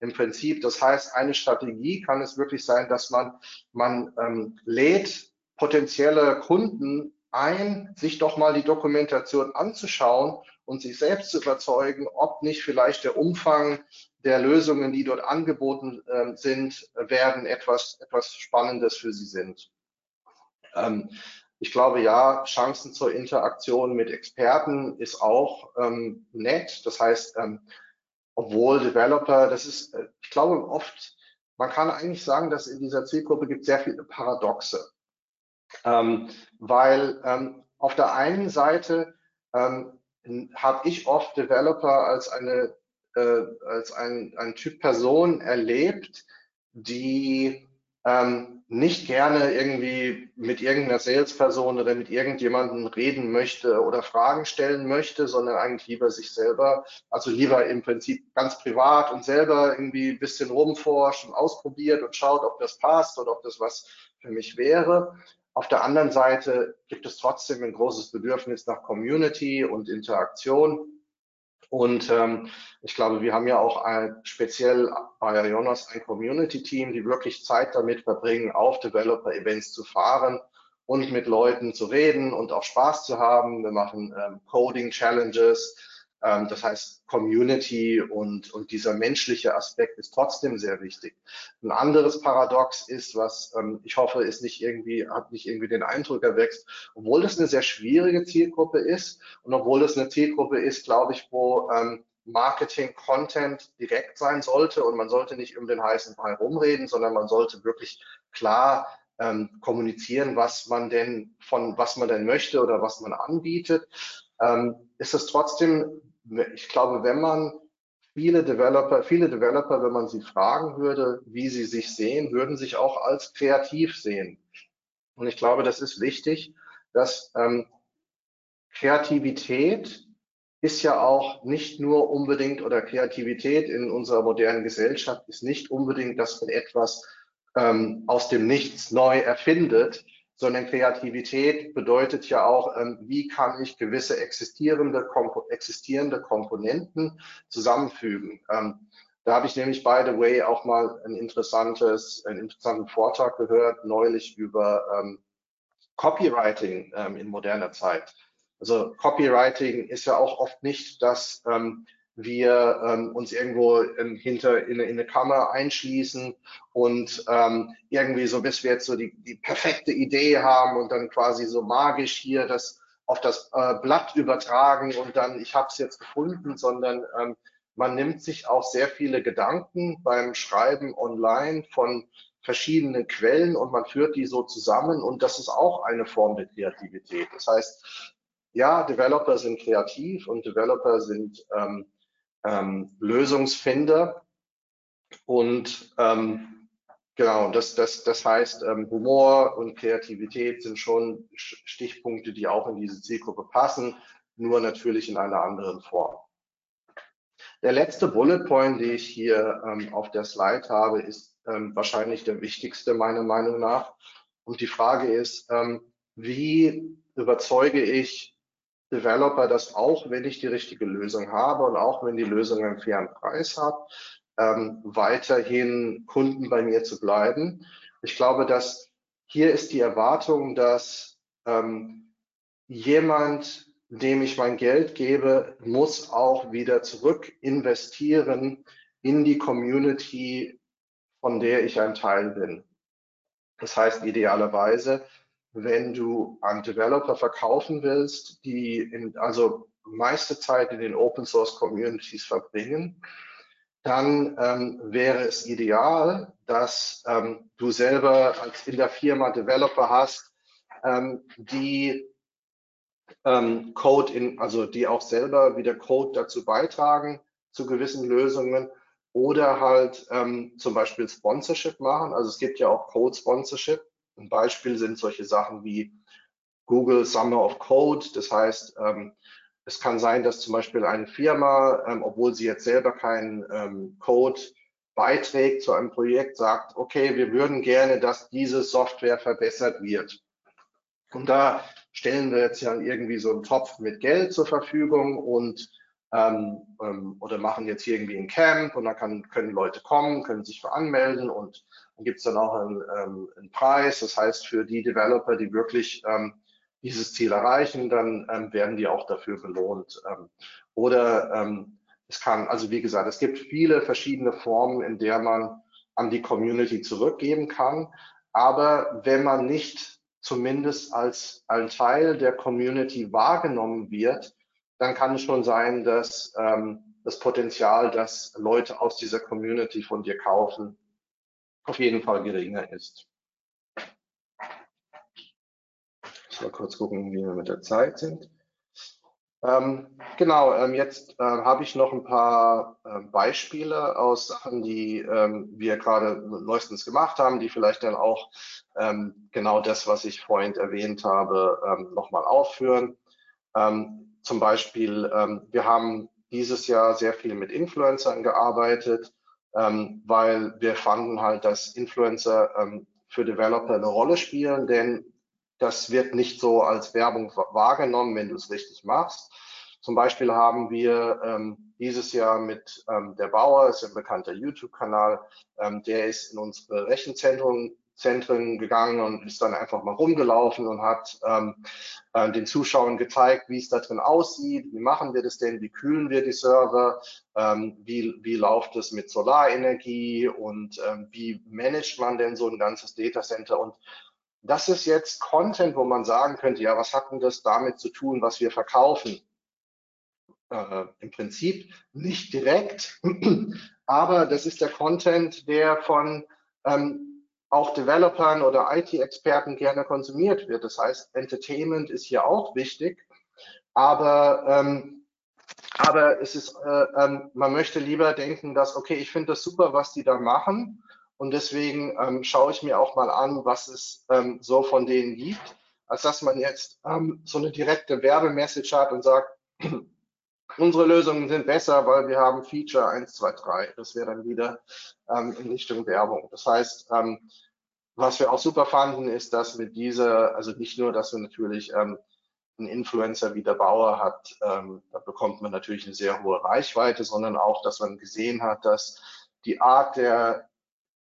B: im Prinzip, das heißt, eine Strategie kann es wirklich sein, dass man, man ähm, lädt potenzielle Kunden ein, sich doch mal die Dokumentation anzuschauen und sich selbst zu überzeugen, ob nicht vielleicht der Umfang der Lösungen, die dort angeboten äh, sind, werden etwas, etwas Spannendes für sie sind. Ähm, ich glaube, ja, Chancen zur Interaktion mit Experten ist auch ähm, nett. Das heißt, ähm, obwohl Developer, das ist, äh, ich glaube oft, man kann eigentlich sagen, dass in dieser Zielgruppe gibt sehr viele Paradoxe. Ähm, weil ähm, auf der einen Seite ähm, habe ich oft Developer als eine äh, als ein, ein Typ Person erlebt, die ähm, nicht gerne irgendwie mit irgendeiner Salesperson oder mit irgendjemandem reden möchte oder Fragen stellen möchte, sondern eigentlich lieber sich selber, also lieber im Prinzip ganz privat und selber irgendwie ein bisschen rumforscht und ausprobiert und schaut, ob das passt oder ob das was für mich wäre. Auf der anderen Seite gibt es trotzdem ein großes Bedürfnis nach Community und Interaktion. Und ähm, ich glaube, wir haben ja auch ein, speziell bei Ionos ein Community-Team, die wirklich Zeit damit verbringen, auf Developer-Events zu fahren und mit Leuten zu reden und auch Spaß zu haben. Wir machen ähm, Coding-Challenges, das heißt, Community und, und dieser menschliche Aspekt ist trotzdem sehr wichtig. Ein anderes Paradox ist, was ähm, ich hoffe, ist nicht irgendwie, hat nicht irgendwie den Eindruck erweckt, obwohl das eine sehr schwierige Zielgruppe ist und obwohl das eine Zielgruppe ist, glaube ich, wo ähm, Marketing, Content direkt sein sollte und man sollte nicht um den heißen Brei rumreden, sondern man sollte wirklich klar ähm, kommunizieren, was man denn von was man denn möchte oder was man anbietet. Ähm, ist es trotzdem ich glaube, wenn man viele Developer, viele Developer, wenn man sie fragen würde, wie sie sich sehen, würden sich auch als kreativ sehen. Und ich glaube, das ist wichtig, dass ähm, Kreativität ist ja auch nicht nur unbedingt oder Kreativität in unserer modernen Gesellschaft ist nicht unbedingt, dass man etwas ähm, aus dem Nichts neu erfindet, sondern Kreativität bedeutet ja auch, ähm, wie kann ich gewisse existierende, existierende Komponenten zusammenfügen. Ähm, da habe ich nämlich, by the way, auch mal ein interessantes, einen interessanten Vortrag gehört, neulich über ähm, Copywriting in moderner Zeit. Also Copywriting ist ja auch oft nicht, ähm, wir ähm, uns irgendwo ähm, hinter in, in, eine Kammer einschließen und ähm, irgendwie so, bis wir jetzt so die, die perfekte Idee haben und dann quasi so magisch hier das auf das äh, Blatt übertragen und dann ich habe es jetzt gefunden, sondern ähm, man nimmt sich auch sehr viele Gedanken beim Schreiben online von verschiedenen Quellen und man führt die so zusammen und das ist auch eine Form der Kreativität. Das heißt, ja, Developer sind kreativ und Developer sind ähm, ähm, Lösungsfinder. Und ähm, genau, das, das, das heißt, ähm, Humor und Kreativität sind schon Stichpunkte, die auch in diese Zielgruppe passen, nur natürlich in einer anderen Form. Der letzte Bullet Point, den ich hier ähm, auf der Slide habe, ist ähm, wahrscheinlich der wichtigste meiner Meinung nach. Und die Frage ist, ähm, wie überzeuge ich Developer, dass auch wenn ich die richtige Lösung habe und auch wenn die Lösung einen fairen Preis hat, ähm, weiterhin Kunden bei mir zu bleiben. Ich glaube, dass hier ist die Erwartung, dass ähm, jemand, dem ich mein Geld gebe, muss auch wieder zurück investieren in die Community, von der ich ein Teil bin. Das heißt idealerweise wenn du an Developer verkaufen willst, die in, also meiste Zeit in den Open Source Communities verbringen, dann ähm, wäre es ideal, dass ähm, du selber als in der Firma Developer hast, ähm, die ähm, Code in, also die auch selber wieder Code dazu beitragen zu gewissen Lösungen oder halt ähm, zum Beispiel Sponsorship machen. Also es gibt ja auch Code Sponsorship ein Beispiel sind solche Sachen wie Google Summer of Code. Das heißt, ähm, es kann sein, dass zum Beispiel eine Firma, ähm, obwohl sie jetzt selber keinen ähm, Code beiträgt zu einem Projekt, sagt, okay, wir würden gerne, dass diese Software verbessert wird. Und da stellen wir jetzt ja irgendwie so einen Topf mit Geld zur Verfügung und ähm, ähm, oder machen jetzt hier irgendwie ein Camp und dann kann, können Leute kommen, können sich veranmelden und dann gibt es dann auch einen, ähm, einen, Preis. Das heißt, für die Developer, die wirklich ähm, dieses Ziel erreichen, dann ähm, werden die auch dafür belohnt. Ähm, oder ähm, es kann, also wie gesagt, es gibt viele verschiedene Formen, in der man an die Community zurückgeben kann. Aber wenn man nicht zumindest als ein Teil der Community wahrgenommen wird, dann kann es schon sein, dass ähm, das Potenzial, dass Leute aus dieser Community von dir kaufen, auf jeden Fall geringer ist. Ich mal kurz gucken, wie wir mit der Zeit sind. Ähm, genau, ähm, jetzt äh, habe ich noch ein paar äh, Beispiele aus Sachen, die ähm, wir gerade neuestens gemacht haben, die vielleicht dann auch ähm, genau das, was ich vorhin erwähnt habe, ähm, nochmal aufführen. Ähm, zum Beispiel, wir haben dieses Jahr sehr viel mit Influencern gearbeitet ähm, weil wir fanden halt, dass Influencer ähm, für Developer eine Rolle spielen, denn das wird nicht so als Werbung wahrgenommen, wenn du es richtig machst. Zum Beispiel haben wir ähm, dieses Jahr mit ähm, der Bauer, ist ein bekannter YouTube-Kanal, ähm, der ist in unsere Rechenzentren Zentren gegangen und ist dann einfach mal rumgelaufen und hat ähm, äh, den Zuschauern gezeigt, wie es da drin aussieht, wie machen wir das denn, wie kühlen wir die Server, ähm, wie, wie läuft es mit Solarenergie? Und ähm, wie managt man denn so ein ganzes Datacenter? Und das ist jetzt Content, wo man sagen könnte, ja, was hat denn das damit zu tun, was wir verkaufen? Äh, Im Prinzip nicht direkt, aber das ist der Content, der von ähm, auch Developern oder IT-Experten gerne konsumiert wird. Das heißt, Entertainment ist hier auch wichtig, aber ähm, aber es ist, äh, ähm, man möchte lieber denken, dass, okay, ich finde das super, was die da machen und deswegen ähm, schaue ich mir auch mal an, was es ähm, so von denen gibt, als dass man jetzt ähm, so eine direkte Werbemessage hat und sagt, unsere Lösungen sind besser, weil wir haben Feature 1, 2, 3. Das wäre dann wieder ähm, in Richtung Werbung. Das heißt, ähm, was wir auch super fanden, ist, dass mit dieser, also nicht nur, dass wir natürlich ähm, ein Influencer wie der Bauer hat, ähm, da bekommt man natürlich eine sehr hohe Reichweite, sondern auch, dass man gesehen hat, dass die Art der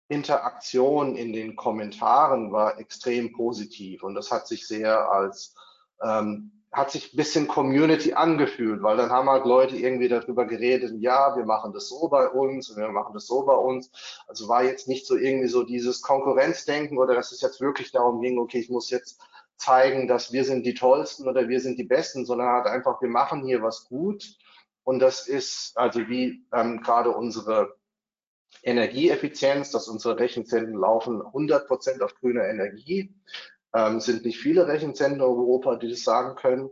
B: Interaktion in den Kommentaren war extrem positiv und das hat sich sehr als ähm, hat sich ein bisschen Community angefühlt, weil dann haben halt Leute irgendwie darüber geredet, ja, wir machen das so bei uns und wir machen das so bei uns. Also war jetzt nicht so irgendwie so dieses Konkurrenzdenken oder dass es jetzt wirklich darum ging, okay, ich muss jetzt zeigen, dass wir sind die Tollsten oder wir sind die Besten, sondern halt einfach, wir machen hier was gut. Und das ist also wie ähm, gerade unsere Energieeffizienz, dass unsere Rechenzentren laufen 100 Prozent auf grüner Energie. Ähm, sind nicht viele Rechenzentren in Europa, die das sagen können.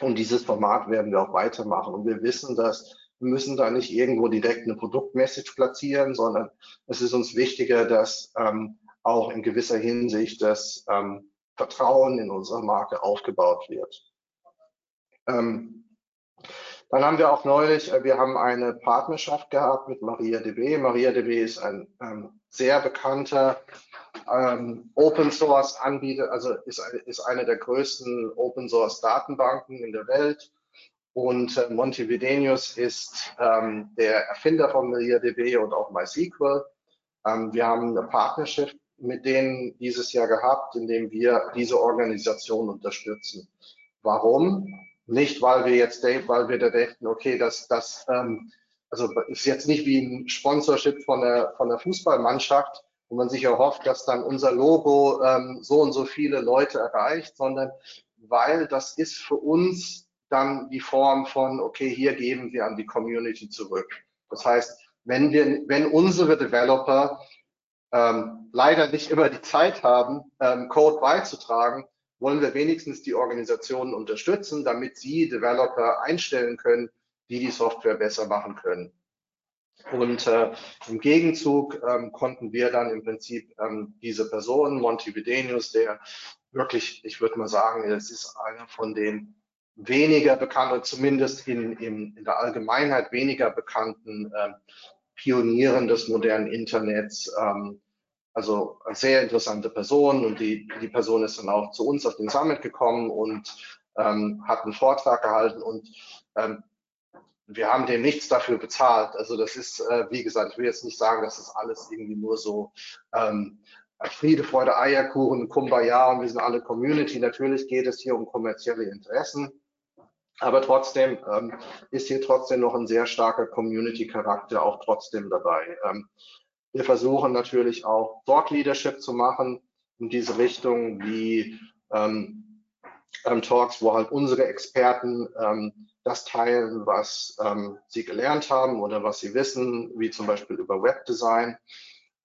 B: Und dieses Format werden wir auch weitermachen. Und wir wissen, dass wir müssen da nicht irgendwo direkt eine Produktmessage platzieren, sondern es ist uns wichtiger, dass ähm, auch in gewisser Hinsicht das ähm, Vertrauen in unsere Marke aufgebaut wird. Ähm, dann haben wir auch neulich, äh, wir haben eine Partnerschaft gehabt mit MariaDB. MariaDB ist ein ähm, sehr bekannter ähm, Open Source Anbieter, also ist, ist eine der größten Open Source Datenbanken in der Welt. Und äh, Montevidenius ist ähm, der Erfinder von MariaDB und auch MySQL. Ähm, wir haben eine Partnerschaft mit denen dieses Jahr gehabt, indem wir diese Organisation unterstützen. Warum? Nicht, weil wir jetzt, weil wir da denken, okay, das, das, ähm, also ist jetzt nicht wie ein Sponsorship von der, von der Fußballmannschaft, wo man sich erhofft, dass dann unser Logo ähm, so und so viele Leute erreicht, sondern weil das ist für uns dann die Form von, okay, hier geben wir an die Community zurück. Das heißt, wenn wir, wenn unsere Developer ähm, leider nicht immer die Zeit haben, ähm, Code beizutragen, wollen wir wenigstens die Organisationen unterstützen, damit sie Developer einstellen können, die die Software besser machen können. Und äh, im Gegenzug ähm, konnten wir dann im Prinzip ähm, diese Person, Montevidenius, der wirklich, ich würde mal sagen, es ist einer von den weniger bekannten, zumindest in, in, in der Allgemeinheit weniger bekannten äh, Pionieren des modernen Internets. Ähm, also eine sehr interessante Person und die, die Person ist dann auch zu uns auf den Summit gekommen und ähm, hat einen Vortrag gehalten und ähm, wir haben dem nichts dafür bezahlt. Also das ist, äh, wie gesagt, ich will jetzt nicht sagen, dass das alles irgendwie nur so ähm, Friede, Freude, Eierkuchen, Kumbaya und wir sind alle Community. Natürlich geht es hier um kommerzielle Interessen. Aber trotzdem ähm, ist hier trotzdem noch ein sehr starker Community-Charakter auch trotzdem dabei. Ähm, wir versuchen natürlich auch Thought Leadership zu machen in diese Richtung, wie ähm, ähm, Talks, wo halt unsere Experten ähm, das teilen, was ähm, sie gelernt haben oder was sie wissen, wie zum Beispiel über Webdesign.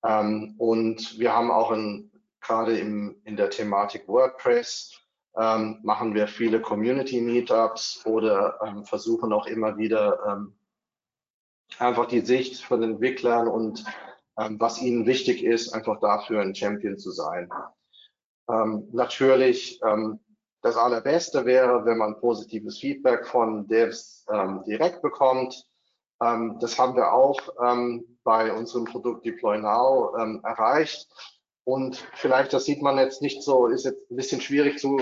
B: Ähm, und wir haben auch in, gerade im, in der Thematik WordPress machen wir viele Community Meetups oder versuchen auch immer wieder einfach die Sicht von Entwicklern und was ihnen wichtig ist, einfach dafür ein Champion zu sein. Ähm, natürlich, ähm, das Allerbeste wäre, wenn man positives Feedback von Devs ähm, direkt bekommt. Ähm, das haben wir auch ähm, bei unserem Produkt Deploy Now erreicht. Und vielleicht, das sieht man jetzt nicht so, ist jetzt ein bisschen schwierig zu,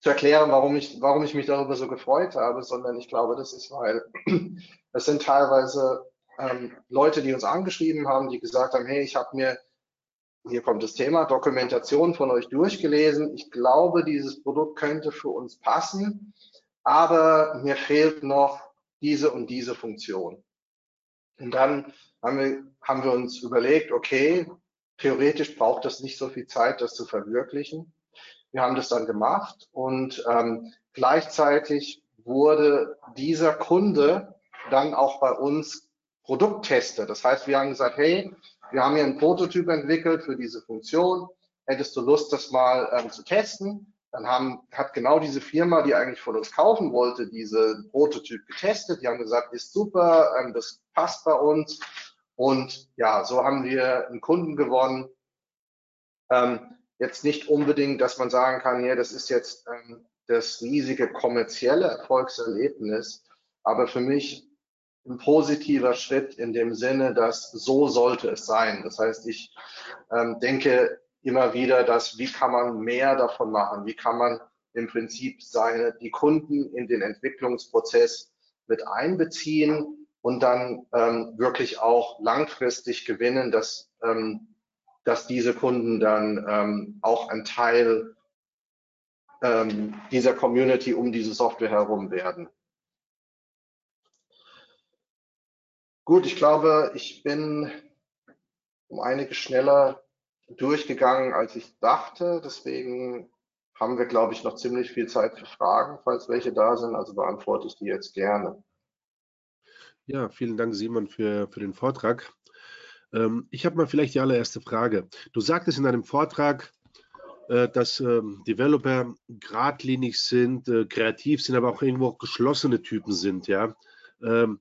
B: zu erklären, warum ich, warum ich mich darüber so gefreut habe, sondern ich glaube, das ist, weil es sind teilweise ähm, Leute, die uns angeschrieben haben, die gesagt haben, hey, ich habe mir, hier kommt das Thema, Dokumentation von euch durchgelesen. Ich glaube, dieses Produkt könnte für uns passen, aber mir fehlt noch diese und diese Funktion. Und dann haben wir, haben wir uns überlegt, okay, theoretisch braucht das nicht so viel Zeit, das zu verwirklichen. Wir haben das dann gemacht und ähm, gleichzeitig wurde dieser Kunde dann auch bei uns Produkttester. Das heißt, wir haben gesagt, hey, wir haben hier einen Prototyp entwickelt für diese Funktion. Hättest du Lust, das mal ähm, zu testen? Dann haben, hat genau diese Firma, die eigentlich von uns kaufen wollte, diese Prototyp getestet. Die haben gesagt, ist super, ähm, das passt bei uns. Und ja, so haben wir einen Kunden gewonnen. Ähm, jetzt nicht unbedingt, dass man sagen kann, ja, das ist jetzt ähm, das riesige kommerzielle Erfolgserlebnis, aber für mich ein positiver Schritt in dem Sinne, dass so sollte es sein. Das heißt, ich ähm, denke immer wieder, dass wie kann man mehr davon machen? Wie kann man im Prinzip seine, die Kunden in den Entwicklungsprozess mit einbeziehen und dann ähm, wirklich auch langfristig gewinnen, dass, ähm, dass diese Kunden dann ähm, auch ein Teil ähm, dieser Community um diese Software herum werden. Gut, ich glaube, ich bin um einige schneller durchgegangen, als ich dachte. Deswegen haben wir, glaube ich, noch ziemlich viel Zeit für Fragen, falls welche da sind. Also beantworte ich die jetzt gerne.
A: Ja, vielen Dank, Simon, für, für den Vortrag. Ähm, ich habe mal vielleicht die allererste Frage. Du sagtest in deinem Vortrag, äh, dass ähm, Developer geradlinig sind, äh, kreativ sind, aber auch irgendwo geschlossene Typen sind. Ja, ähm,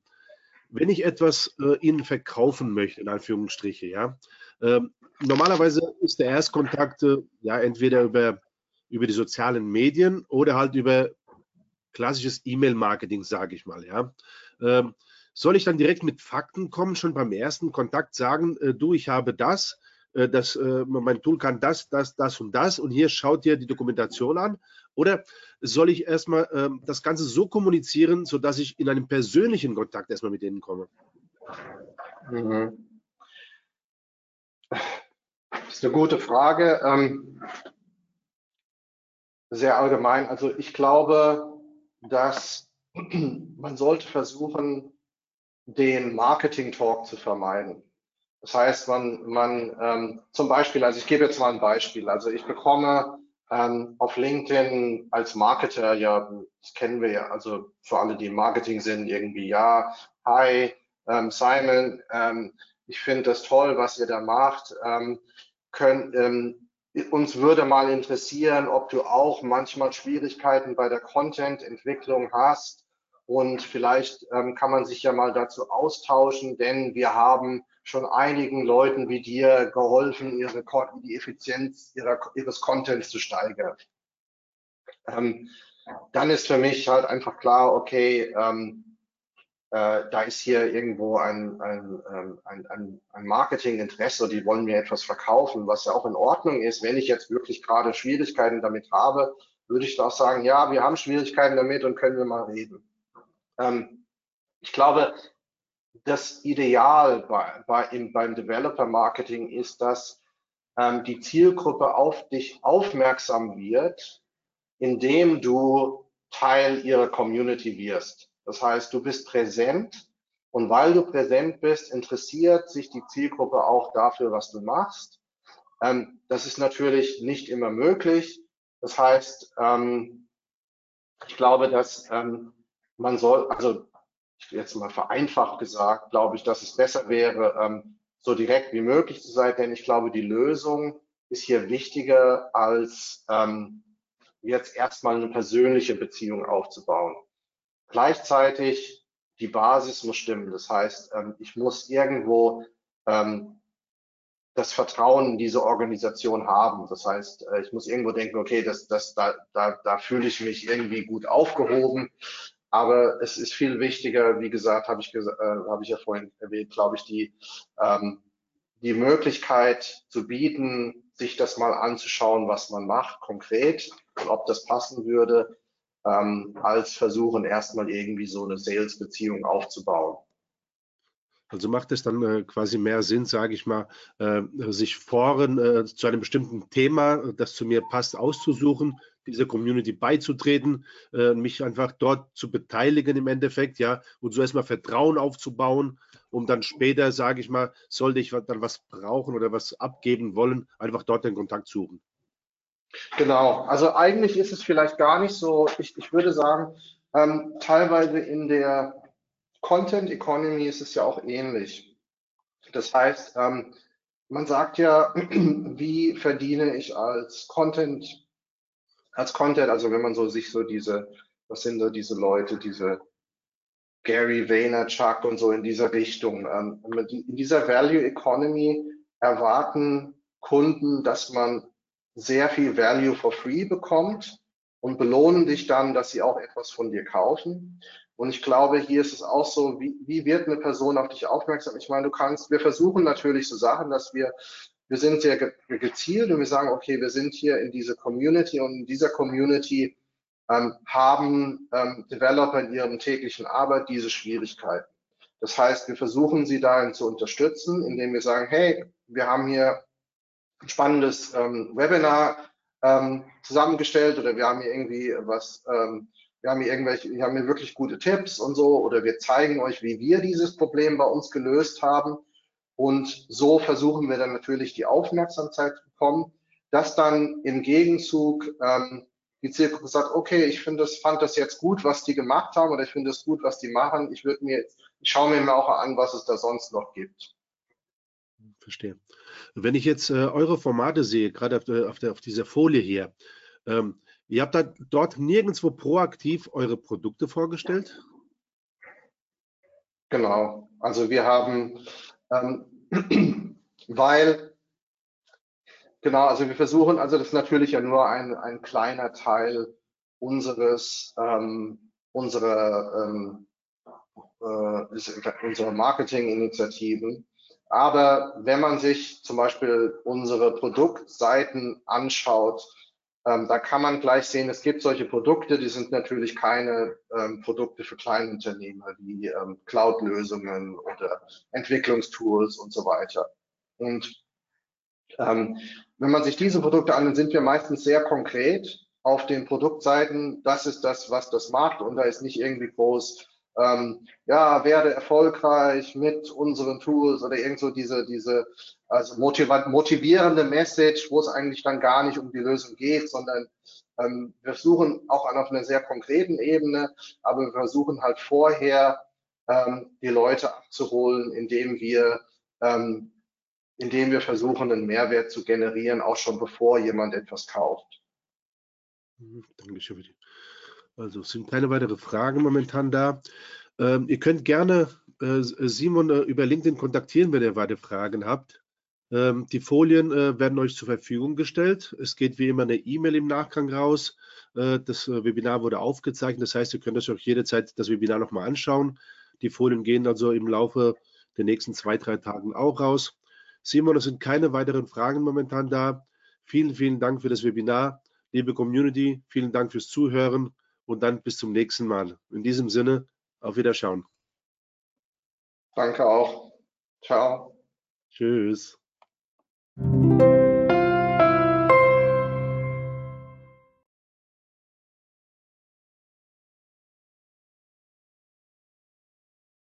A: wenn ich etwas äh, ihnen verkaufen möchte, in Anführungsstriche, ja, ähm, normalerweise ist der Erstkontakt äh, ja entweder über, über die sozialen Medien oder halt über klassisches E-Mail-Marketing, sage ich mal, ja. Ähm, soll ich dann direkt mit Fakten kommen, schon beim ersten Kontakt sagen, äh, du, ich habe das, äh, das, äh, mein Tool kann das, das, das und das und hier schaut dir die Dokumentation an? Oder soll ich erstmal ähm, das Ganze so kommunizieren, sodass ich in einem persönlichen Kontakt erstmal mit denen komme?
B: Mhm. Das ist eine gute Frage. Ähm, sehr allgemein. Also ich glaube, dass man sollte versuchen, den Marketing-Talk zu vermeiden. Das heißt, man, man ähm, zum Beispiel, also ich gebe jetzt mal ein Beispiel. Also ich bekomme ähm, auf LinkedIn als Marketer, ja, das kennen wir ja, also für alle, die im Marketing sind, irgendwie, ja, hi, ähm, Simon, ähm, ich finde das toll, was ihr da macht. Ähm, können, ähm, uns würde mal interessieren, ob du auch manchmal Schwierigkeiten bei der Content-Entwicklung hast und vielleicht ähm, kann man sich ja mal dazu austauschen, denn wir haben schon einigen Leuten wie dir geholfen, ihre, die Effizienz ihrer, ihres Contents zu steigern. Ähm, dann ist für mich halt einfach klar, okay, ähm, äh, da ist hier irgendwo ein, ein, ähm, ein, ein, ein Marketinginteresse, die wollen mir etwas verkaufen, was ja auch in Ordnung ist. Wenn ich jetzt wirklich gerade Schwierigkeiten damit habe, würde ich doch sagen, ja, wir haben Schwierigkeiten damit und können wir mal reden. Ähm, ich glaube, das Ideal bei, bei, im, beim Developer Marketing ist, dass ähm, die Zielgruppe auf dich aufmerksam wird, indem du Teil ihrer Community wirst. Das heißt, du bist präsent und weil du präsent bist, interessiert sich die Zielgruppe auch dafür, was du machst. Ähm, das ist natürlich nicht immer möglich. Das heißt, ähm, ich glaube, dass ähm, man soll, also jetzt mal vereinfacht gesagt, glaube ich, dass es besser wäre, ähm, so direkt wie möglich zu sein, denn ich glaube, die Lösung ist hier wichtiger, als ähm, jetzt erstmal eine persönliche Beziehung aufzubauen. Gleichzeitig, die Basis muss stimmen. Das heißt, ähm, ich muss irgendwo das Vertrauen in diese Organisation haben. Das heißt, äh, ich muss irgendwo denken, okay, das, das, da, da, da fühle ich mich irgendwie gut aufgehoben. Aber es ist viel wichtiger, wie gesagt, habe ich, äh, hab ich ja vorhin erwähnt, glaube ich, die, ähm, die Möglichkeit zu bieten, sich das mal anzuschauen, was man macht, konkret und ob das passen würde, ähm, als versuchen, erstmal irgendwie so eine Sales-Beziehung aufzubauen.
A: Also macht es dann äh, quasi mehr Sinn, sage ich mal, äh, sich Foren äh, zu einem bestimmten Thema, das zu mir passt, auszusuchen, dieser Community beizutreten, äh, mich einfach dort zu beteiligen im Endeffekt, ja, und so erstmal Vertrauen aufzubauen, um dann später, sage ich mal, sollte ich dann was brauchen oder was abgeben wollen, einfach dort den Kontakt suchen.
B: Genau, also eigentlich ist es vielleicht gar nicht so, ich, ich würde sagen, ähm, teilweise in der Content Economy ist es ja auch ähnlich. Das heißt, ähm, man sagt ja, wie verdiene ich als Content als Content, also wenn man so sich so diese, was sind so diese Leute, diese Gary Vaynerchuk und so in dieser Richtung. Ähm, in dieser Value Economy erwarten Kunden, dass man sehr viel Value for free bekommt und belohnen dich dann, dass sie auch etwas von dir kaufen. Und ich glaube, hier ist es auch so, wie, wie wird eine Person auf dich aufmerksam? Ich meine, du kannst, wir versuchen natürlich so Sachen, dass wir, wir sind sehr ge gezielt und wir sagen, okay, wir sind hier in dieser Community und in dieser Community ähm, haben ähm, Developer in ihrem täglichen Arbeit diese Schwierigkeiten. Das heißt, wir versuchen sie darin zu unterstützen, indem wir sagen, hey, wir haben hier ein spannendes ähm, Webinar ähm, zusammengestellt oder wir haben hier irgendwie was, ähm, wir haben hier irgendwelche, wir haben hier wirklich gute Tipps und so oder wir zeigen euch, wie wir dieses Problem bei uns gelöst haben. Und so versuchen wir dann natürlich die Aufmerksamkeit zu bekommen, dass dann im Gegenzug ähm, die Zielgruppe sagt, okay, ich finde das, fand das jetzt gut, was die gemacht haben oder ich finde es gut, was die machen. Ich würde mir, ich schaue mir mal auch an, was es da sonst noch gibt.
A: Verstehe. Wenn ich jetzt äh, eure Formate sehe, gerade auf, auf, auf, dieser Folie hier, ähm, ihr habt da dort nirgendwo proaktiv eure Produkte vorgestellt?
B: Genau. Also wir haben, ähm, weil Genau, also wir versuchen, also das ist natürlich ja nur ein, ein kleiner Teil unseres, ähm, unserer, ähm, äh, unserer Marketinginitiativen. Aber wenn man sich zum Beispiel unsere Produktseiten anschaut, ähm, da kann man gleich sehen, es gibt solche Produkte, die sind natürlich keine ähm, Produkte für Kleinunternehmer wie ähm, Cloud-Lösungen oder Entwicklungstools und so weiter. Und ähm, wenn man sich diese Produkte an, dann sind wir meistens sehr konkret auf den Produktseiten. Das ist das, was das macht und da ist nicht irgendwie groß, ähm, ja, werde erfolgreich mit unseren Tools oder irgend so diese, diese also motivierende Message, wo es eigentlich dann gar nicht um die Lösung geht, sondern ähm, wir versuchen auch auf einer sehr konkreten Ebene, aber wir versuchen halt vorher ähm, die Leute abzuholen, indem wir ähm, indem wir versuchen, einen Mehrwert zu generieren, auch schon bevor jemand etwas kauft.
A: Mhm, Dankeschön. Also es sind keine weiteren Fragen momentan da. Ähm, ihr könnt gerne äh, Simon äh, über LinkedIn kontaktieren, wenn ihr weitere Fragen habt. Ähm, die Folien äh, werden euch zur Verfügung gestellt. Es geht wie immer eine E-Mail im Nachgang raus. Äh, das äh, Webinar wurde aufgezeichnet. Das heißt, ihr könnt euch auch jederzeit das Webinar nochmal anschauen. Die Folien gehen also im Laufe der nächsten zwei, drei Tagen auch raus. Simon, es sind keine weiteren Fragen momentan da. Vielen, vielen Dank für das Webinar. Liebe Community, vielen Dank fürs Zuhören und dann bis zum nächsten Mal. In diesem Sinne, auf Wiederschauen.
B: Danke auch. Ciao.
A: Tschüss.